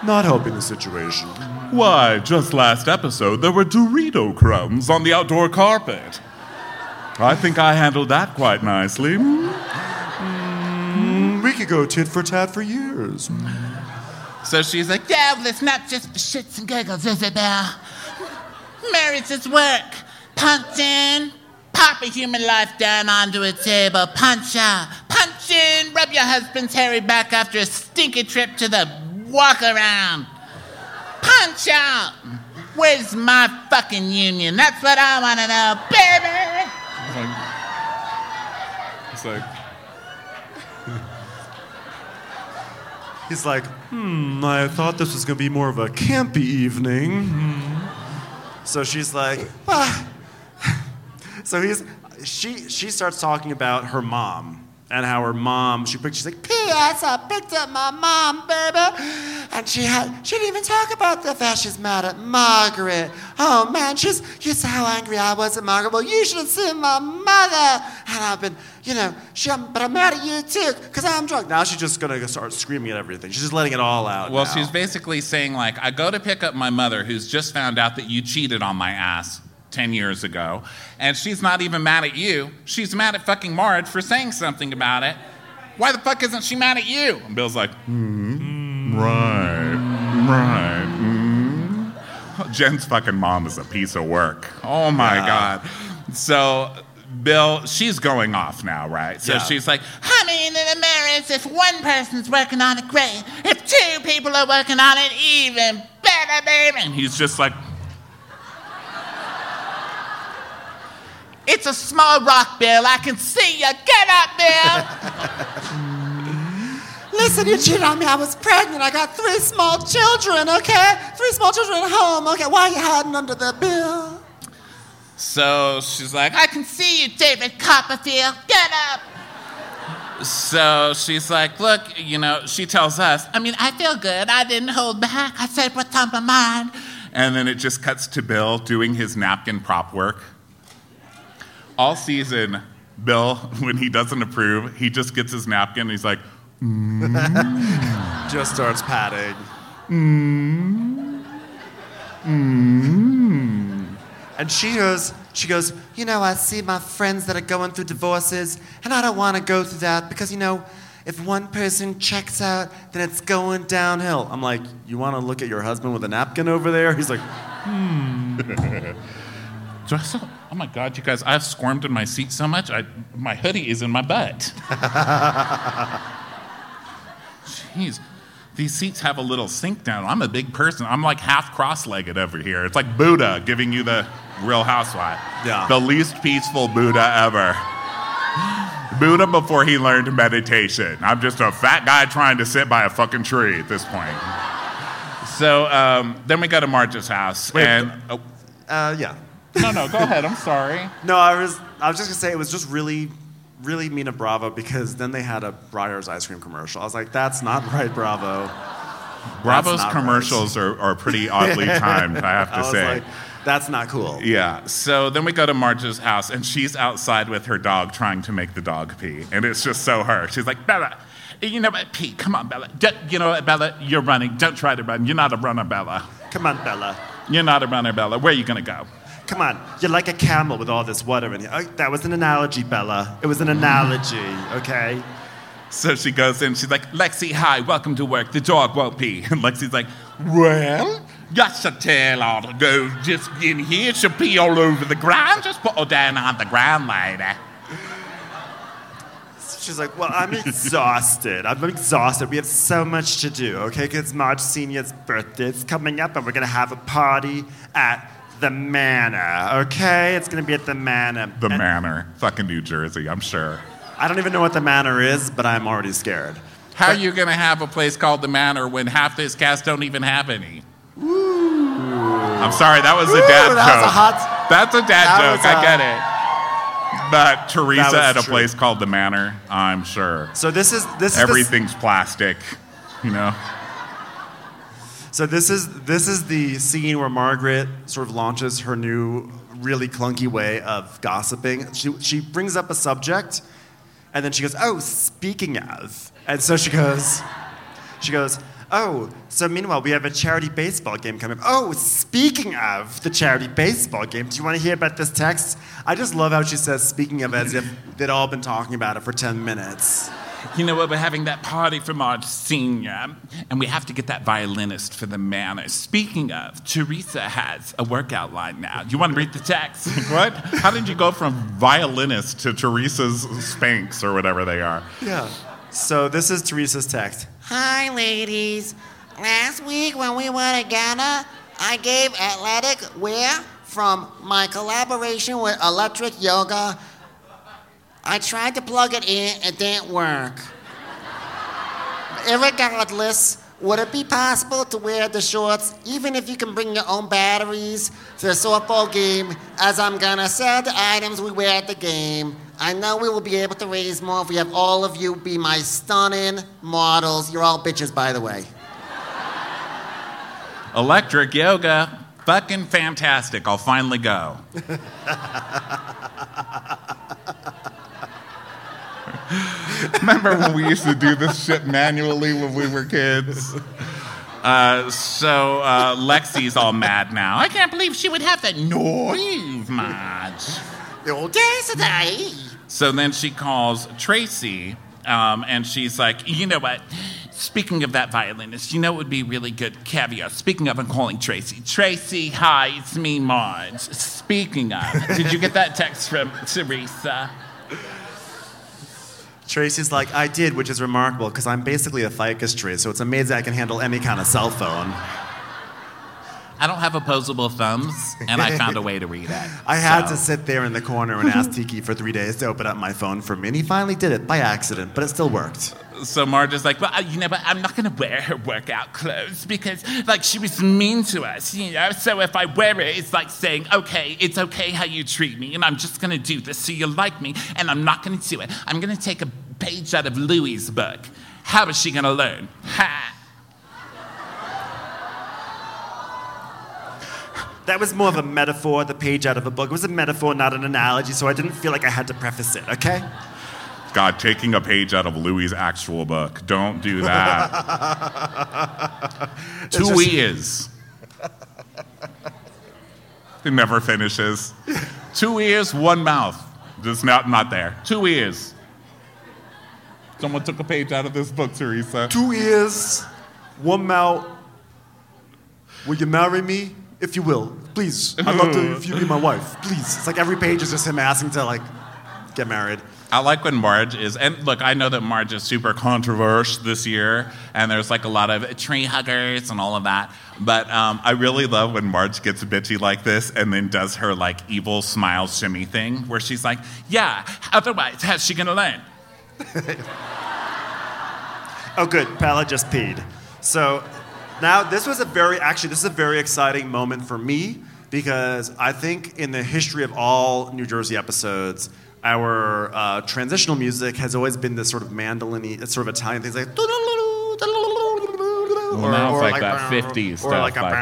not helping the situation. Why, just last episode, there were Dorito crumbs on the outdoor carpet. I think I handled that quite nicely. Mm, we could go tit for tat for years. So she's like, Yeah, well, it's not just for shits and giggles, is it, Bill? Marriage is work. Punch in, pop a human life down onto a table, punch out, punch in, rub your husband's hairy back after a stinky trip to the walk around. Punch out. Where's my fucking union? That's what I want to know, baby. it's like, He's like, hmm, I thought this was gonna be more of a campy evening. Hmm. So she's like, ah. So he's, she, she starts talking about her mom and how her mom, she picked, she's like, P.S. I picked up my mom, baby. And she had she didn't even talk about the fact she's mad at Margaret. Oh man, she's you saw how angry I was at Margaret. Well, you should have seen my mother. And I've been, you know, she, but I'm mad at you too, because I'm drunk. now she's just gonna start screaming at everything. She's just letting it all out. well, now. she's basically saying, like, I go to pick up my mother who's just found out that you cheated on my ass 10 years ago, and she's not even mad at you. She's mad at fucking Marge for saying something about it. Why the fuck isn't she mad at you? And Bill's like, hmm, right, right. hmm." Jen's fucking mom is a piece of work. Oh my God. So, Bill, she's going off now, right? So Yeah. she's like, Honey, in a marriage, if one person's working on it, great. If two people are working on it, even better, baby. and he's just like, It's a small rock, Bill. I can see you. Get up, Bill. Listen, you cheated on me. I was pregnant. I got three small children, okay? Three small children at home, okay? Why are you hiding under the bill? so she's like, I can see you, David Copperfield. Get up. so she's like, look, you know, she tells us, I mean, I feel good. I didn't hold back. I said what's on my mind. and then it just cuts to Bill doing his napkin prop work. All season, Bill, when he doesn't approve, he just gets his napkin and he's like, Just starts patting. And she goes, she goes, You know, I see my friends that are going through divorces, and I don't want to go through that because, you know, if one person checks out, then it's going downhill. I'm like, you want to look at your husband with a napkin over there? He's like, hmm. I still- oh my God, you guys, I've squirmed in my seat so much, I, my hoodie is in my butt. Jeez, these seats have a little sink down. I'm a big person. I'm like half cross legged over here. It's like Buddha giving you the real housewife. Yeah. The least peaceful Buddha ever. Buddha before he learned meditation. I'm just a fat guy trying to sit by a fucking tree at this point. So um, then we go to Marge's house. Wait, and, oh, uh, yeah. No, no, go ahead. I'm sorry. No, I was, I was just gonna say it was just really, really mean of Bravo because then they had a Breyers ice cream commercial. I was like, that's not right, Bravo. Bravo's not commercials are, are pretty oddly timed, I have to I was say. like, that's not cool. yeah. So then we go to Marge's house, and she's outside with her dog trying to make the dog pee. And it's just so her. She's like, Bella, you know what? Pee. Come on, Bella. Don't- you know what, Bella? You're running. Don't try to run. You're not a runner, Bella. Come on, Bella. You're not a runner, Bella. Where are you going to go? Come on. You're like a camel with all this water in you. Oh, that was an analogy, Bella. It was an analogy, okay? So she goes in. She's like, Lexi, hi. Welcome to work. The dog won't pee. And Lexi's like, well, just to tell her to go just in here. She'll pee all over the ground. Just put her down on the ground, lady. She's like, well, I'm exhausted. I'm exhausted. We have so much to do, okay? Because Marge Senior's birthday is coming up, and we're gonna have a party at the Manor, okay? It's gonna be at the Manor. The And manor. Fucking New Jersey, I'm sure. I don't even know what the Manor is, but I'm already scared. How are you to have a place called the Manor when half this cast don't even have any? Ooh. I'm sorry, that was a Ooh, dad that joke. was a hot- That's a dad that joke. was I a- get it. But Teresa at a true. place called the Manor, I'm sure. So this is this is Everything's plastic, you know. So this is this is the scene where Margaret sort of launches her new really clunky way of gossiping. She she brings up a subject and then she goes, "Oh, speaking of." And so she goes she goes, "Oh, so meanwhile we have a charity baseball game coming up. Oh, speaking of the charity baseball game, do you want to hear about this text?" I just love how she says speaking of as if they'd all been talking about it for 10 minutes. You know what? We're having that party for Marge Senior, and we have to get that violinist for the manor. Speaking of, Teresa has a workout line now. Do you want to read the text? what? How did you go from violinist to Teresa's Spanx or whatever they are? Yeah. So this is Teresa's text. Hi, ladies. Last week when we were together, I gave athletic wear from my collaboration with Electric Yoga. I tried to plug it in, it didn't work. Irregardless, would it be possible to wear the shorts even if you can bring your own batteries to the softball game? As I'm gonna sell the items we wear at the game. I know we will be able to raise more if we have all of you be my stunning models. You're all bitches, by the way. Electric yoga. Fucking fantastic. I'll finally go. Remember when we used to do this shit manually when we were kids? Uh, so uh, Lexi's all mad now. I can't believe she would have that noise, Marge. The old days today. So then she calls Traci Um, and she's like, you know what? Speaking of that violinist, you know it would be really good caviar. Speaking of, I'm calling Traci. Traci, hi, it's me, Marge. Speaking of, did you get that text from Teresa? Traci's like, I did, which is remarkable because I'm basically a ficus tree, so it's amazing I can handle any kind of cell phone. I don't have opposable thumbs, and I found a way to read it. I had So- to sit there in the corner and ask Tiki for three days to open up my phone for me, and he finally did it by accident, but it still worked. So Marge is like, well, you know, but I'm not gonna wear her workout clothes because, like, she was mean to us, you know. So if I wear it, it's like saying, okay, it's okay how you treat me, and I'm just gonna do this so you like me, and I'm not gonna do it. I'm gonna take a page out of Louis' book. How is she gonna learn? Ha! That was more of a metaphor, the page out of a book. It was a metaphor, not an analogy, so I didn't feel like I had to preface it, okay? God, taking a page out of Louis' actual book. Don't do that. Two just- ears. It never finishes. Two ears, one mouth. Just not not there. Two ears. Someone took a page out of this book, Teresa. Two ears, one mouth. Will you marry me? If you will, please. I'd love to if you be my wife, please. It's like every page is just him asking to like get married. I like when Marge is, and look, I know that Marge is super controversial this year, and there's like a lot of tree huggers and all of that. But um, I really love when Marge gets bitchy like this and then does her like evil smile shimmy thing where she's like, Yeah, otherwise, how's she gonna learn? Oh, good. Pala just peed. So now this was a very, actually, this is a very exciting moment for me because I think in the history of all New Jersey episodes, our uh, transitional music has always been this sort of mandolin sort of Italian things like. Well, now it's like that 50s or stuff, like a like-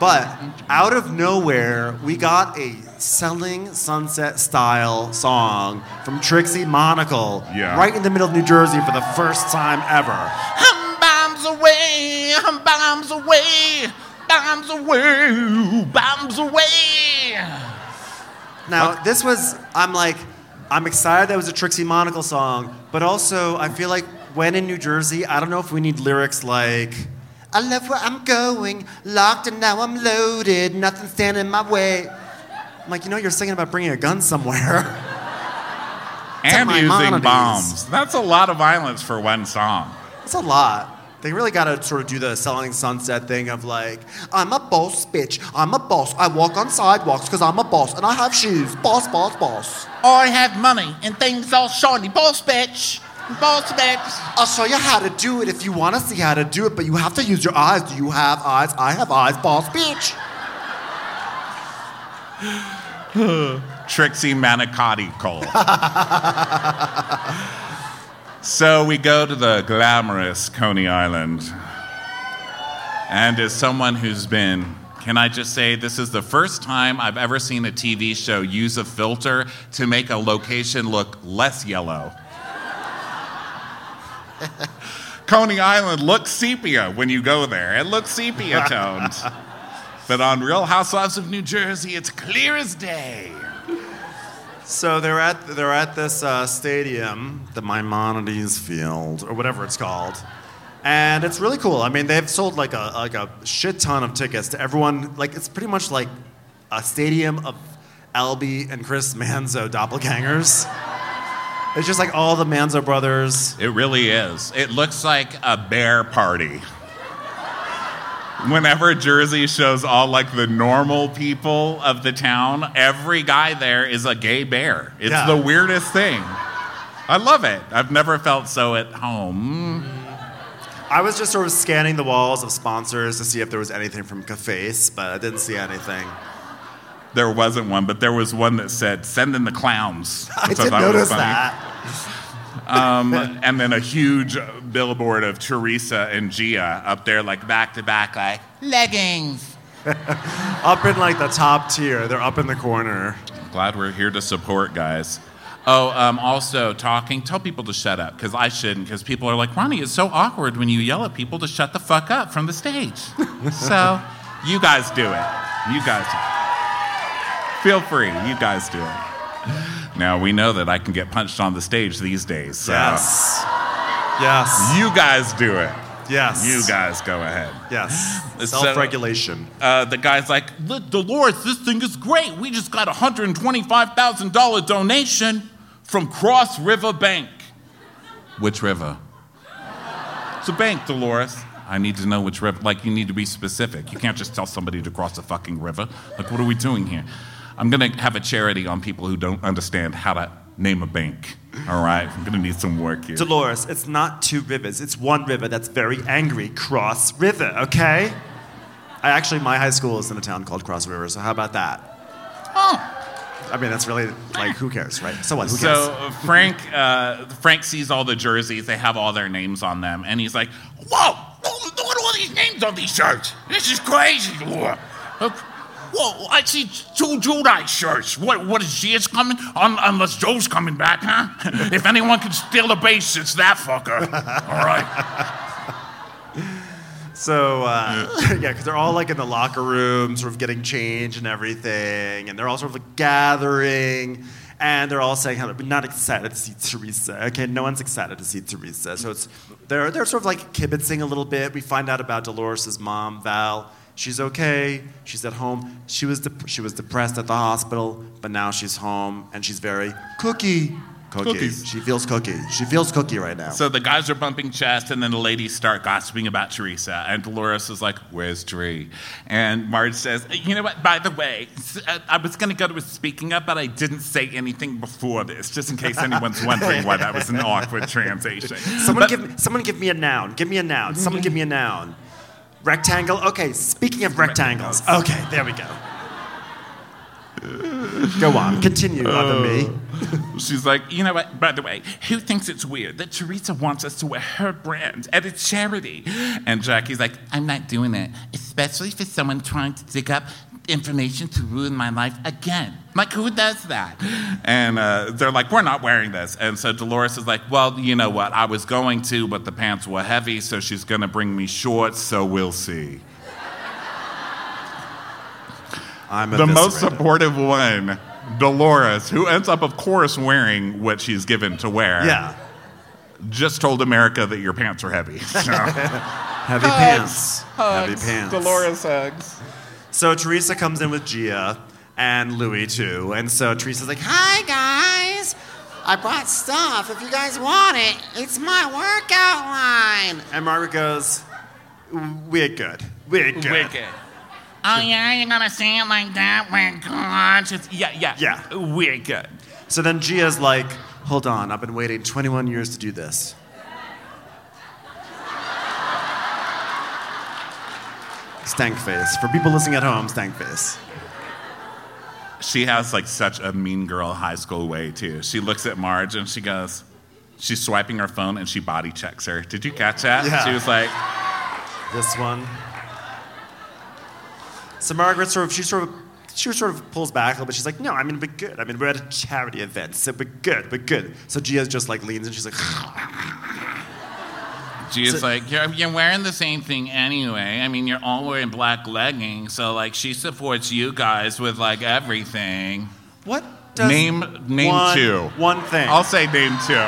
but out of nowhere, we got a Selling Sunset style song from Trixie Monocle Yeah. right in the middle of New Jersey for the first time ever. Hum bombs away, bombs away, bombs away, bombs away. Now, this was, I'm like, I'm excited that it was a Trixie Monocle song, but also I feel like when in New Jersey, I don't know if we need lyrics like, I love where I'm going, locked and now I'm loaded, nothing standing in my way. I'm like, you know, you're singing about bringing a gun somewhere. and using Maimonides. bombs. That's a lot of violence for one song. It's a lot. They really got to sort of do the selling sunset thing of like, I'm a boss, bitch. I'm a boss. I walk on sidewalks because I'm a boss and I have shoes. Boss, boss, boss. I have money and things all shiny. Boss bitch, boss bitch. I'll show you how to do it if you want to see how to do it, but you have to use your eyes. Do you have eyes? I have eyes, boss, bitch. Trixie Manicotti Cole. so we go to the glamorous Coney Island. And as someone who's been, can I just say, this is the first time I've ever seen a TV show use a filter to make a location look less yellow. Coney Island looks sepia when you go there. It looks sepia toned. but on Real Housewives of New Jersey, it's clear as day. So they're at they're at this uh, stadium, the Maimonides Field or whatever it's called, and it's really cool. I mean, they've sold like a like a shit ton of tickets to everyone. Like it's pretty much like a stadium of Albie and Chris Manzo doppelgangers. It's just like all the Manzo brothers. It really is. It looks like a bear party. Whenever Jersey shows all like the normal people of the town, every guy there is a gay bear. It's Yeah. the weirdest thing. I love it. I've never felt so at home. I was just sort of scanning the walls of sponsors to see if there was anything from Cafes, but I didn't see anything. There wasn't one, but there was one that said, send in the clowns. I which did notice that. Um, and then a huge billboard of Teresa and Gia up there, like back to back, like, Leggings. Up in like the top tier, they're up in the corner. Glad we're here to support, guys. Oh, um, also talking. Tell people to shut up because I shouldn't. Because people are like, Ronnie, it's so awkward when you yell at people to shut the fuck up from the stage. so, you guys do it. You guys. Feel free. You guys do it. Now we know that I can get punched on the stage these days. So Yes. Yes. you guys do it. Yes. You guys go ahead. Yes. So- Self-regulation. Uh, the guy's like, "Look, Dolores, this thing is great. We just got a $125,000 donation from Cross River Bank. Which river? It's a bank, Dolores. I need to know which river. Like, you need to be specific. You can't just tell somebody to cross a fucking river. Like, what are we doing here? I'm going to have a charity on people who don't understand how to name a bank. All right? I'm going to need some work here. Dolores, it's not two rivers. It's one river that's very angry. Cross River, okay? I actually, my high school is in a town called Cross River, so how about that? Oh, I mean, that's really, like, who cares, right? So what? Who cares? So uh, Frank, uh, Frank sees all the jerseys. They have all their names on them, and he's like, whoa! Look look at all these names on these shirts. This is crazy, Look, Whoa, I see two Giudice shirts. What, what is Gia's coming? Un- unless Joe's coming back, huh? if anyone can steal the base, it's that fucker. All right. So, uh, yeah, because they're all like in the locker room, sort of getting changed and everything, and they're all sort of like gathering, and they're all saying how they're not excited to see Teresa. Okay, no one's excited to see Teresa. So it's they're they're sort of like kibitzing a little bit. We find out about Dolores' mom, Val. She's okay. She's at home. She was she was depressed at the hospital, but now she's home and she's very cookie. Cookie. Cookies. She feels cookie. She feels cookie right now. So the guys are bumping chest, and then the ladies start gossiping about Teresa. And Dolores is like, Where's Tree? And Marge says, You know what? By the way, uh, I was going to go to a speaking up, but I didn't say anything before this, just in case anyone's wondering why that was an awkward translation. Someone But- give me, someone give me a noun. Give me a noun. Someone give me a noun. Rectangle. Okay. Speaking of rectangles. Okay, there we go. Go on. Continue, other me. Uh, she's like, you know what? By the way, who thinks it's weird that Teresa wants us to wear her brand at a charity? And Jackie's like, I'm not doing it, especially for someone trying to dig up information to ruin my life again. Like, who does that? And uh, they're like, we're not wearing this. And so Dolores is like, well, you know what? I was going to, but the pants were heavy, so she's going to bring me shorts, so we'll see. I'm The most supportive one, Dolores, who ends up, of course, wearing what she's given to wear Yeah. just told America that your pants are heavy. So. Heavy pants. Hugs. Heavy pants. Dolores hugs. So Teresa comes in with Gia and Louis too, and so Teresa's like, Hi, guys. I brought stuff. If you guys want it, it's my workout line. and Margaret goes, "We're good. We're good. Wicked. Oh, yeah, you're gonna say it like that? We're good. Just, yeah, yeah. Yeah. We're good. So then Gia's like, hold on, I've been waiting 21 years to do this. Stank face. For people listening at home, stank face. She has like such a mean girl high school way too. She looks at Marge and she goes, she's swiping her phone and she body checks her. Did you catch that? Yeah. She was like, This one. So Margaret sort of, she sort of, she sort of pulls back a little bit. She's like, no, I mean, we're good. I mean, we're at a charity event, so we're good, we're good. So Gia just like leans and she's like, Gia's So- like, you're, you're wearing the same thing anyway. I mean, you're all wearing black leggings, so like she supports you guys with like everything. what does Name name one, two. One thing. I'll say name two.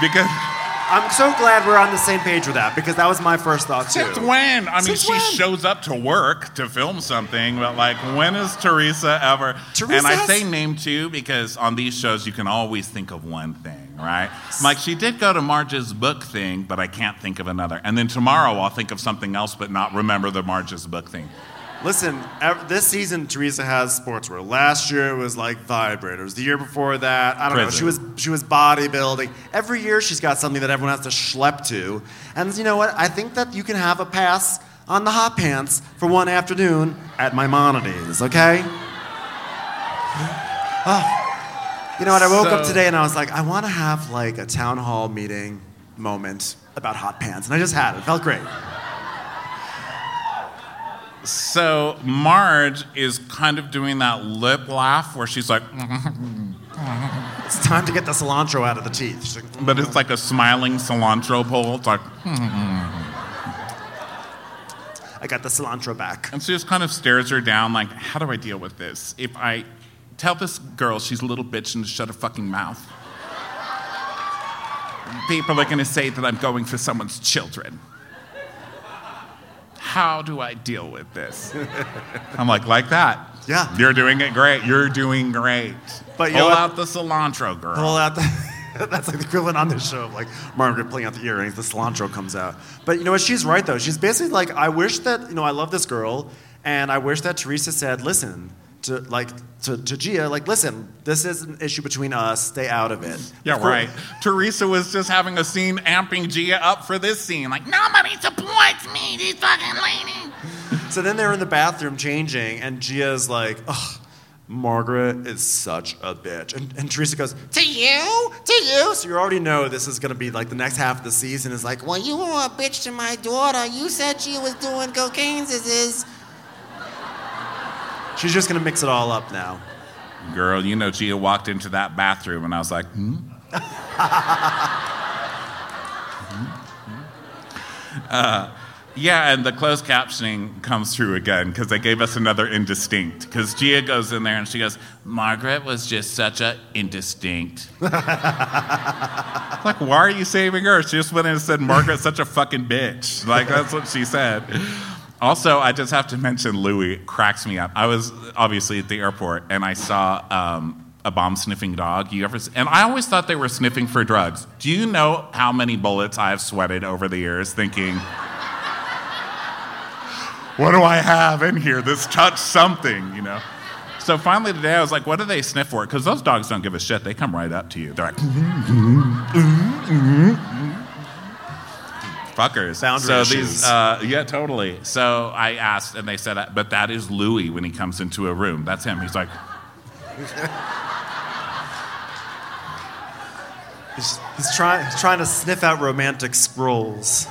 Because I'm so glad we're on the same page with that because that was my first thought too. Since when? I mean, Since she when? shows up to work to film something, but like, when is Teresa ever? Teresa and I has- say name two because on these shows you can always think of one thing, right? Like she did go to Marge's book thing, but I can't think of another. And then tomorrow I'll think of something else, but not remember the Marge's book thing. Listen, ev- this season Teresa has sportswear. Last year it was like vibrators. The year before that, I don't know. She was she was bodybuilding. Every year she's got something that everyone has to schlep to. And you know what? I think that you can have a pass on the hot pants for one afternoon at Maimonides. Okay. Oh. You know what? I woke up today and I was like, I want to have like a town hall meeting moment about hot pants, and I just had it. It felt great. So Marge is kind of doing that lip laugh where she's like, It's time to get the cilantro out of the teeth. Like, but it's like a smiling cilantro pole. It's like, I got the cilantro back. And she just kind of stares her down, like, how do I deal with this? If I tell this girl she's a little bitch and to shut her fucking mouth. People are gonna say that I'm going for someone's children. How do I deal with this? I'm like, like that. Yeah. You're doing it great. You're doing great. But Pull out the cilantro, girl. pull out the. That's like the equivalent on this show of like Margaret pulling out the earrings, the cilantro comes out. But you know what? She's right though. She's basically like, I wish that you know I love this girl, and I wish that Teresa said, listen to like to, to Gia, like listen, this is an issue between us. Stay out of it. Yeah, Of right. Teresa was just having a scene amping Gia up for this scene. Like, nobody supports me, these fucking ladies. So then they're in the bathroom changing, and Gia's like, ugh, Margaret is such a bitch. And, and Teresa goes, to you? To you? So you already know this is going to be like the next half of the season is like, Well, you were a bitch to my daughter. You said she was doing cocaine. This is. She's just to mix it all up now. Girl, you know, Gia walked into that bathroom and I was like, hmm? uh, yeah, and the closed captioning comes through again because they gave us another indistinct. Because Gia goes in there and she goes, Margaret was just such a indistinct. like, why are you saving her? She just went in and said, Margaret's such a fucking bitch. Like, that's what she said. Also, I just have to mention Louis cracks me up. I was obviously at the airport and I saw um, a bomb sniffing dog. You ever? And I always thought they were sniffing for drugs. Do you know how many bullets I've sweated over the years thinking, what do I have in here This touched something? You know. So finally today, I was like, what do they sniff for? Because those dogs don't give a shit. They come right up to you. They're like, mm-hmm, mm-hmm, mm-hmm, fuckers. Boundary so issues. these, uh, yeah, totally. So I asked, and they said, uh, but that is Louis when he comes into a room. That's him. He's like, He's, he's, trying, he's trying to sniff out romantic scrolls.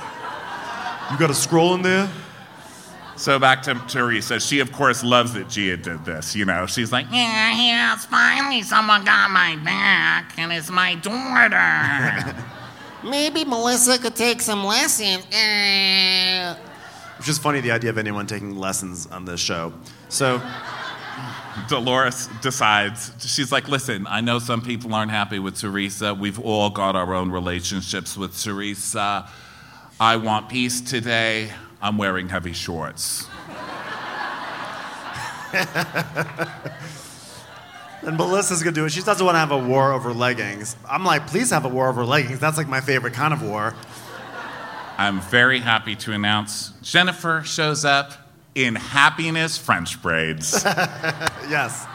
You got a scroll in there? so back to Teresa. She, of course, loves that Gia did this. You know, she's like, Yeah, yes, finally someone got my back, and it's my daughter. Maybe Melissa could take some lessons. Which is funny, the idea of anyone taking lessons on this show. So, Dolores decides, she's like, listen, I know some people aren't happy with Teresa. We've all got our own relationships with Teresa. I want peace today. I'm wearing heavy shorts. and Melissa's gonna do it. She doesn't want to have a war over leggings. I'm like, please have a war over leggings. That's like my favorite kind of war. I'm very happy to announce Jennifer shows up in happiness French braids. Yes.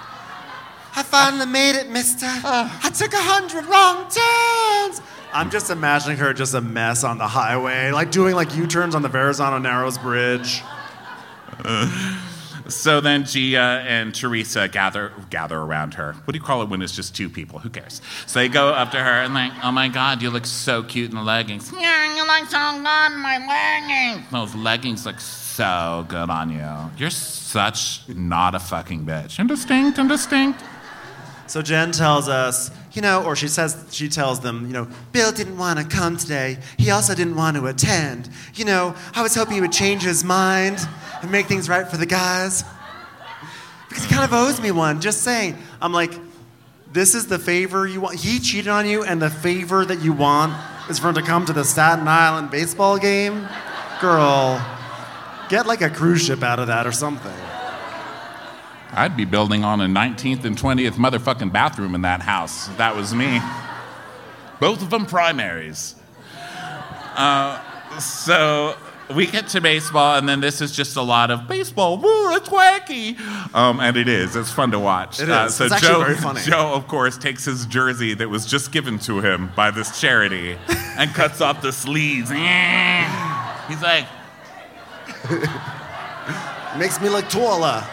I finally made it, mister. Ah. I took a hundred wrong turns. I'm just imagining her just a mess on the highway, like doing like U-turns on the Verrazano Narrows Bridge. so then Gia and Teresa gather gather around her. What do you call it when it's just two people? Who cares? So they go up to her and like, oh my god, you look so cute in the leggings. yeah, you look so good in my leggings. Those leggings look so good on you. You're such not a fucking bitch. Indistinct, indistinct. So Jen tells us, you know, or she says, she tells them, you know, Bill didn't want to come today. He also didn't want to attend. You know, I was hoping he would change his mind and make things right for the guys. because he kind of owes me one. Just saying. I'm like, this is the favor you want. He cheated on you, and the favor that you want is for him to come to the Staten Island baseball game. Girl, get like a cruise ship out of that or something. I'd be building on a 19th and 20th motherfucking bathroom in that house. if That was me. Both of them primaries. Uh, so we get to baseball, and then this is just a lot of baseball. Woo, it's wacky. Um, and it is. It's fun to watch. It Uh, so It's actually Joe, very funny. Joe, of course, takes his jersey that was just given to him by this charity and cuts off the sleeves. He's like, Makes me look taller.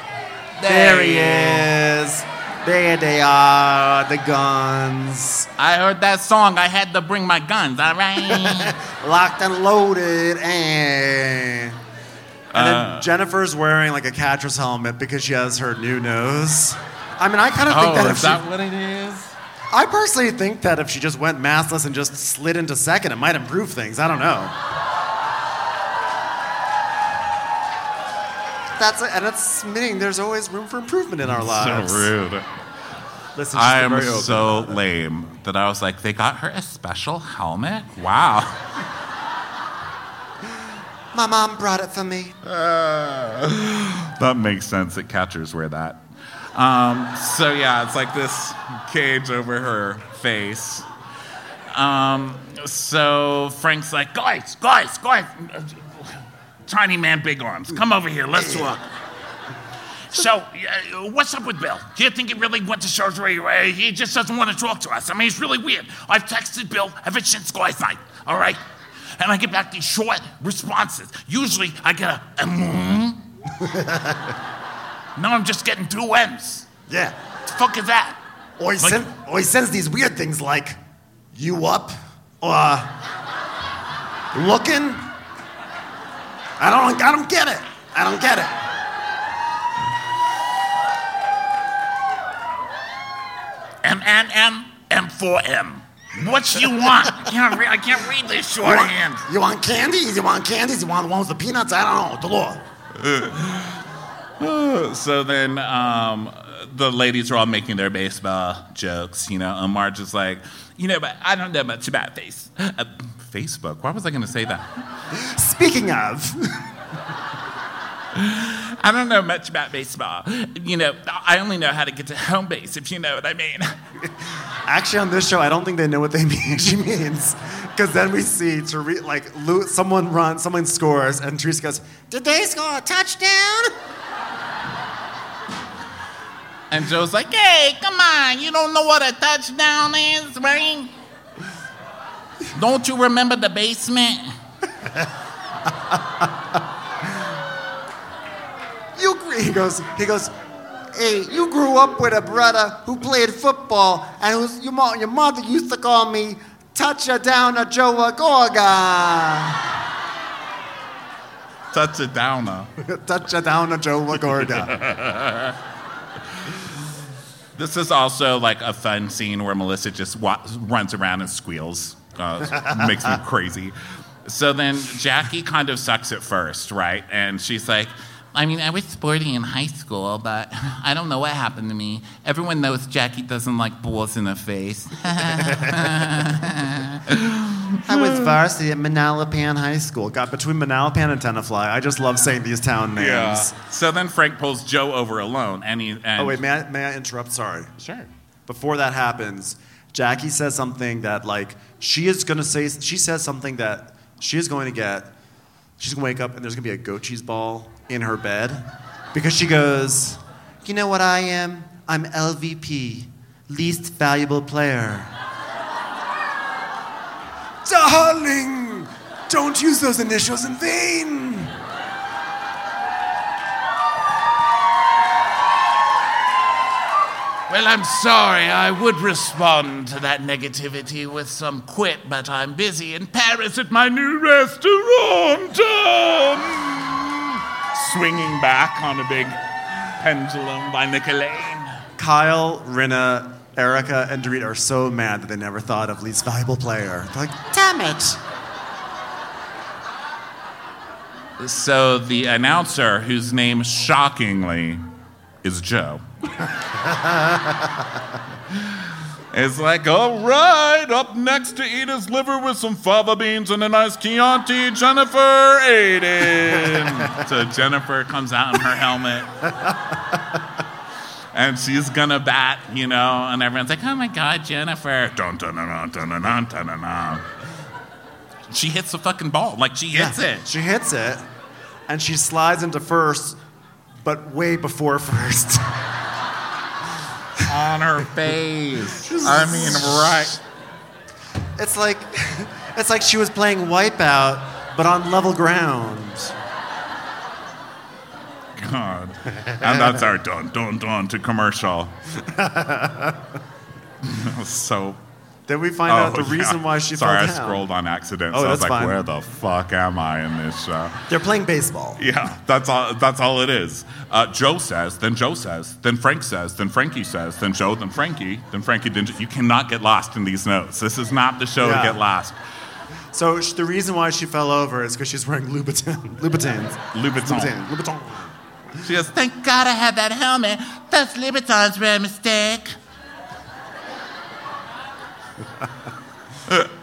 There he is. There they are, the guns. I heard that song. I had to bring my guns, all right? Locked and loaded, and. And then uh. Jennifer's wearing like a catcher's helmet because she has her new nose. I mean, I kind of think oh, that if is she, that what it is? I personally think that if she just went maskless and just slid into second, it might improve things. I don't know. That's and that's meaning there's always room for improvement in our lives. So rude. Listen, I am so lame that I was like, they got her a special helmet? Wow. My mom brought it for me. that makes sense that catchers wear that. Um, so yeah, it's like this cage over her face. Um, so Frank's like, Guys, guys, guys. Tiny man, big arms. Come over here. Let's talk. So, uh, what's up with Bill? Do you think he really went to surgery? Uh, he just doesn't want to talk to us. I mean, it's really weird. I've texted Bill ever since guys' night, all right? And I get back these short responses. Usually, I get a, mm. now I'm just getting two M's. Yeah. The fuck is that? Or he, Like- send, or he sends these weird things like, you up? Or, uh, looking? I don't, I don't get it. I don't get it. M N M M 4 M. What you want? I can't, re- I can't read this You want, shorthand. you want candies? You want candies? You want the ones with the peanuts? I don't know. Delore. So then um, the ladies are all making their baseball jokes, you know, and Marge is like, you know, but I don't know much about face. Uh, Facebook? Why was I going to say that? Speaking of, I don't know much about baseball. You know, I only know how to get to home base, if you know what I mean. Actually, on this show, I don't think they know what they mean. she means because then we see Therese, like someone runs, someone scores, and Teresa goes, did they score a touchdown? And Joe's like, Hey, come on. You don't know what a touchdown is, right? Don't you remember the basement? You, gr- he goes, he goes, hey, you grew up with a brother who played football and who's, your, mo- your mother used to call me Touchdown a Joe Gorga. touch it down, though. "Touch it down, a Joe Lagorda." This is also like a fun scene where Melissa just wa- runs around and squeals. Uh, makes me crazy. So then Jackie kind of sucks at first, right? And she's like, I mean, I was sporty in high school, but I don't know what happened to me. Everyone knows Jackie doesn't like balls in the face. I was varsity at Manalapan High School. Got between Manalapan and Tenafly. I just love saying these town names. yeah. So then Frank pulls Joe over alone, and he. And Oh wait, may I, may I interrupt? Sorry. Sure. Before that happens, Jackie says something that like she is gonna say. She says something that she is going to get. She's gonna wake up and there's gonna be a goat cheese ball in her bed because she goes, "You know what I am? I'm LVP, least valuable player." Darling, don't use those initials in vain. Well, I'm sorry. I would respond to that negativity with some quip, but I'm busy in Paris at my new restaurant. Um, swinging back on a big pendulum by Nicolene. Kyle, Rinna, Erica, and Dorit are so mad that they never thought of least valuable player. They're like, Damn it. So the announcer, whose name shockingly is Joe, it's like, all right, up next to eat his liver with some fava beans and a nice Chianti, Jennifer Aydin. so Jennifer comes out in her helmet. and she's gonna bat, you know, and everyone's like, oh my god, Jennifer. Dun, dun, dun, dun, dun, dun, dun, dun. She hits the fucking ball. Like, she hits yeah, it. She hits it, and she slides into first, but way before first on her face. I mean, right. It's like, it's like she was playing Wipeout, but on level ground. God. And that's our dun dun dun to commercial. so. Then we find out the oh, yeah. reason why she Sorry, fell down. Sorry, I scrolled on accident. Oh, so I was that's like, fine. where the fuck am I in this show? They're playing baseball. Yeah, that's all. That's all it is. Uh, Joe says, then Joe says, then Frank says, then Frankie says, then Joe, then Frankie, then Frankie. Then you cannot get lost in these notes. This is not the show Yeah. to get lost. So sh- the reason why she fell over is because she's wearing Louboutin. Louboutins. Louboutin. Louboutin. Louboutin. She goes, Thank God I had that helmet. Those Louboutins were a mistake.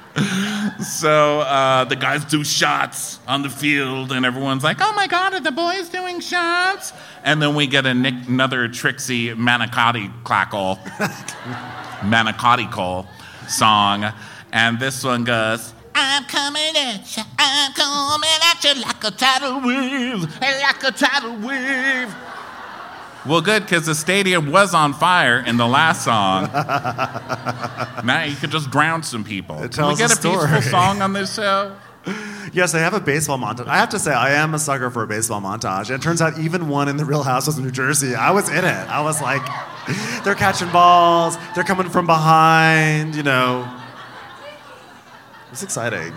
So uh, the guys do shots on the field, and everyone's like, "Oh my God, are the boys doing shots?" And then we get Nick, another Trixie manicotti clackle, manicotti call song, and this one goes. I'm coming at you, I'm coming at you like a tidal wave, like a tidal wave. Well, good, because the stadium was on fire in the last song. now you could just drown some people. It Can we tells get a a peaceful song on this show? Yes, I have a baseball montage. I have to say, I am a sucker for a baseball montage. And it turns out even one in the Real Housewives of New Jersey, I was in it. I was like, they're catching balls, they're coming from behind, you know. It's exciting.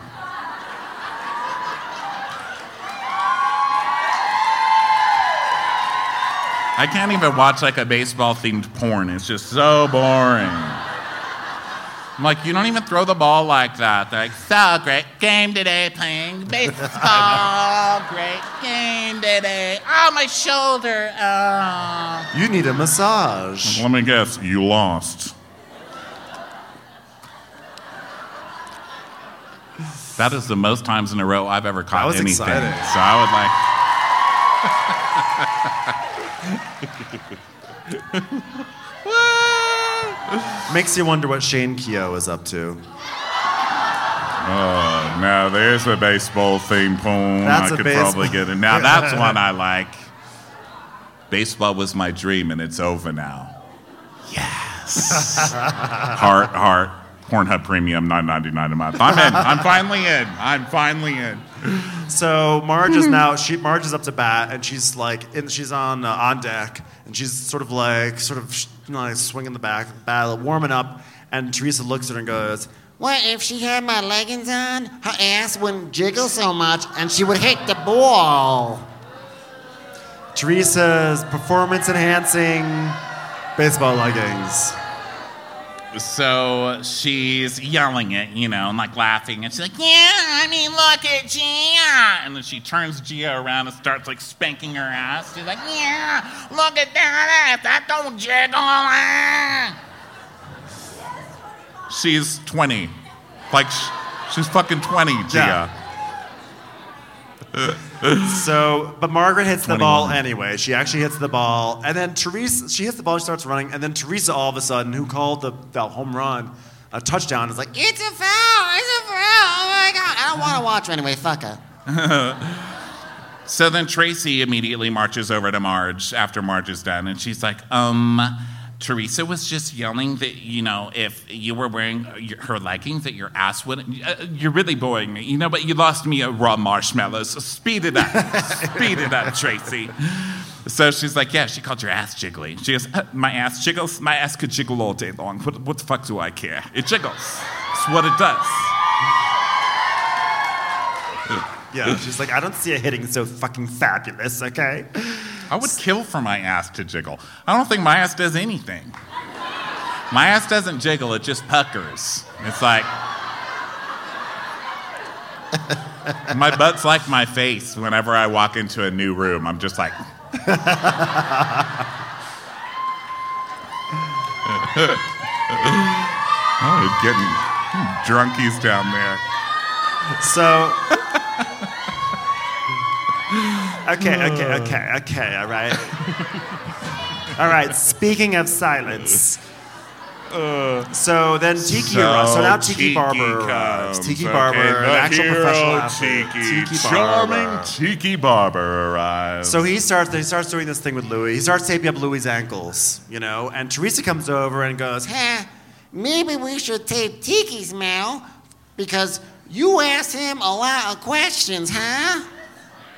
I can't even watch like a baseball themed porn. It's just so boring. I'm like, you don't even throw the ball like that. They're like, so great game today playing baseball. great game today. Oh, my shoulder. Oh. You need a massage. Let me guess, you lost. That is the most times in a row I've ever caught I was anything. exciting. So I would like. Makes you wonder what Shane Keogh is up to. Oh, now there's a baseball theme poem. That's I could baseball- probably get it. Now that's one I like. Baseball was my dream and it's over now. Yes. heart, heart. Pornhub Premium, nine ninety nine a month. I'm in. I'm finally in. I'm finally in. So Marge is now she Marge is up to bat and she's like in, she's on uh, on deck and she's sort of like sort of you know, like swinging the back bat warming up and Teresa looks at her and goes What if she had my leggings on? Her ass wouldn't jiggle so much and she would hit the ball. Teresa's performance enhancing baseball leggings. So she's yelling it, you know, and like laughing, and she's like, "Yeah, I mean, look at Gia," and then she turns Gia around and starts like spanking her ass. She's like, "Yeah, look at that ass, that don't jiggle." ah." She's 20, like she's fucking 20, Gia. Yeah. So, but Margaret hits the 21. ball anyway. She actually hits the ball, and then Teresa she hits the ball. She starts running, and then Teresa all of a sudden, who called the, the home run, a touchdown, is like, It's a foul! It's a foul! Oh my god! I don't want to watch her anyway. Fuck her. So then Traci immediately marches over to Marge after Marge is done, and she's like, um, Teresa was just yelling that, you know, if you were wearing her leggings, that your ass wouldn't. Uh, you're really boring me. You know, but you lost me at raw marshmallows. So speed it up. speed it up, Traci. So she's like, yeah, she called your ass jiggly. She goes, "Uh, my ass jiggles? My ass could jiggle all day long. What, what the fuck do I care? It jiggles. It's what it does. yeah. She's like, I don't see it hitting so fucking fabulous. Okay. I would kill for my ass to jiggle. I don't think my ass does anything. My ass doesn't jiggle, it just puckers. It's like. my butt's like my face whenever I walk into a new room. I'm just like. oh, getting drunkies down there. So. Okay, okay, okay, okay, all right. All right, speaking of silence. so then Tiki arrives. So now Tiki, Barber arrives. comes. Tiki Okay, Barber, an the actual professional athlete. Tiki, Barber. charming Tiki Barber arrives. So he starts. He starts doing this thing with Louis. He starts taping up Louis' ankles, you know. And Teresa comes over and goes, Huh, maybe we should tape Tiki's mouth because you asked him a lot of questions, huh?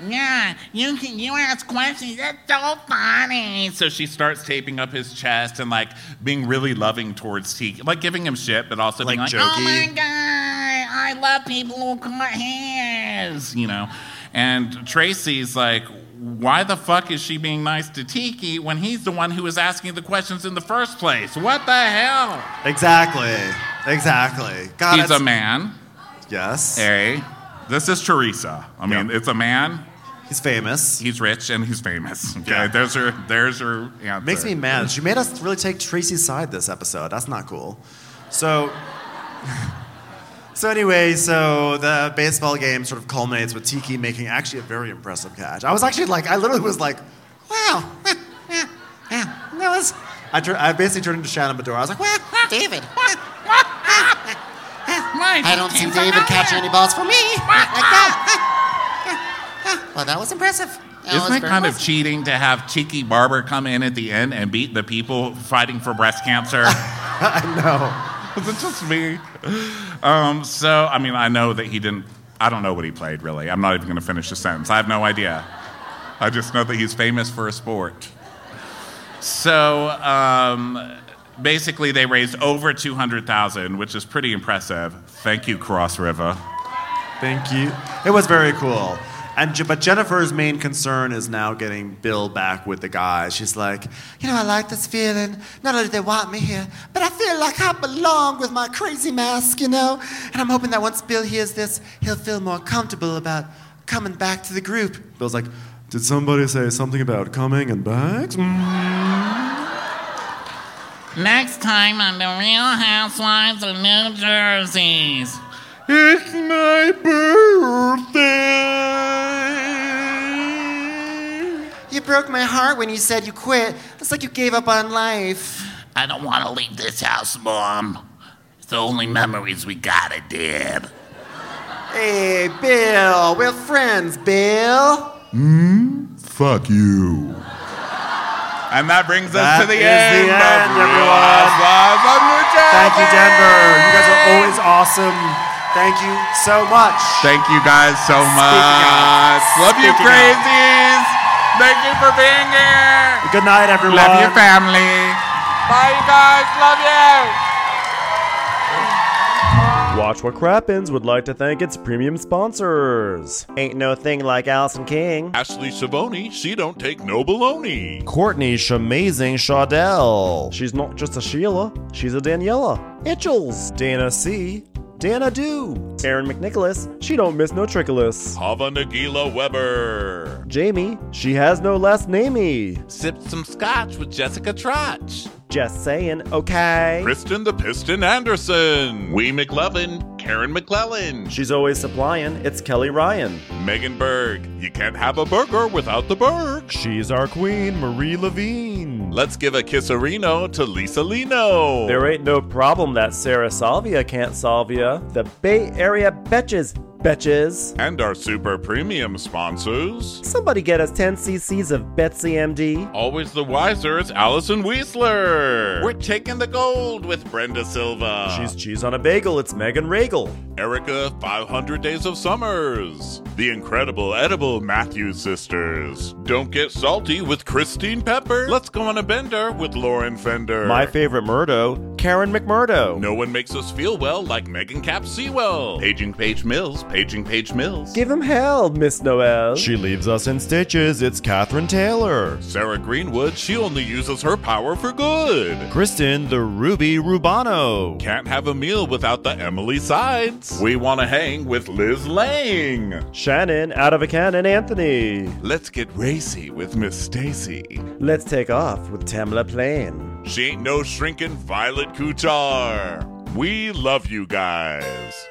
Yeah, you can you ask questions. That's so funny. So she starts taping up his chest and like being really loving towards Tiki, like giving him shit, but also being Like like, "Oh my jokey. god, I love people who cut hairs," you know. And Traci's like, "Why the fuck is she being nice to Tiki when he's the one who was asking the questions in the first place? What the hell?" exactly, exactly. God, he's it's- a man. yes. A. This is Teresa. I mean, Yeah. it's a man. He's famous. He's rich and he's famous. Okay, Yeah. there's her. There's her answer. Makes me mad. She made us really take Traci's side this episode. That's not cool. So, So anyway, so the baseball game sort of culminates with Tiki making actually a very impressive catch. I was actually like, I literally was like, wow, that was. I, tur- I basically turned into Shannon Beador. I was like, wow, David. I don't see David catching any balls for me. Like that. Well, that was impressive. That was Isn't it very kind of cheating to have Cheeky Barber come in at the end and beat the people fighting for breast cancer? I know. Was it just me? Um, so, I mean, I know that he didn't, I don't know what he played really. I'm not even going to finish the sentence. I have no idea. I just know that he's famous for a sport. So, um, basically, they raised over 200,000, which is pretty impressive. Thank you, Cross River. Thank you. It was very cool. And but Jennifer's main concern is now getting Bill back with the guys. She's like, You know, I like this feeling. Not only do they want me here, but I feel like I belong with my crazy mask, you know? And I'm hoping that once Bill hears this, he'll feel more comfortable about coming back to the group. Bill's like, did somebody say something about coming and bags? Mm. Next time on The Real Housewives of New Jersey's. It's my birthday. You broke my heart when you said you quit. It's like you gave up on life. I don't want to leave this house, Mom. It's the only memories we got of Dad. Hey, Bill, we're friends, Bill. Hmm? Fuck you. And that brings That us to the is end, the end, Real everyone. Housewives of New Jersey. Thank you, Denver. You guys are always awesome. Thank you so much. Thank you guys so Speaking much. of- Love you, speaking of- crazies. Thank you for being here. Good night, everyone. Love your family. Bye, you guys. Love you. Watch What Crappens would like to thank its premium sponsors. Ain't no thing like Allison King. Ashley Savoni, she don't take no baloney. Courtney Shamazing Shaudell. She's not just a Sheila, she's a Daniela. Itchels. Dana C. Dana Do. Aaron McNicholas. She don't miss no trickolas. Hava Nagila Weber. Jamie. She has no last namey. Sipped some scotch with Jessica Trotch. Just saying, okay. Kristen the Piston Anderson. We McLevin. Karen McClellan. She's always supplying. It's Kelly Ryan. Megan Berg. You can't have a burger without the Berg. She's our queen, Marie Levine. Let's give a kisserino to Lisa Lino. There ain't no problem that Sarah Salvia can't solve ya. The Bay Area betches, betches. and our super premium sponsors. Somebody get us 10 cc's of Betsy MD. Always the wiser is Allison Weisler. We're taking the gold with Brenda Silva. She's cheese on a bagel, it's Megan Regal. Erica 500 Days of Summers. The incredible edible Matthews sisters. Don't get salty with Christine Pepper. Let's go on a bender with Lauren Fender. My favorite Murdo, Karen McMurdo. no one makes us feel well like Megan Cap Sewell. Paging Page Mills, Paging Page Mills. Give him hell, Miss Noel. She leaves us in stitches. It's Catherine Taylor. Sarah Greenwood, she only uses her power for good. Kristen, the Ruby Rubano. Can't have a meal without the Emily sides. We want to hang with Liz Lang. Shannon, out of a cannon, Anthony. Let's get racy with Miss Stacy. Let's take off with Tamla Plain. She ain't no shrinking Violet Kuchar. We love you guys.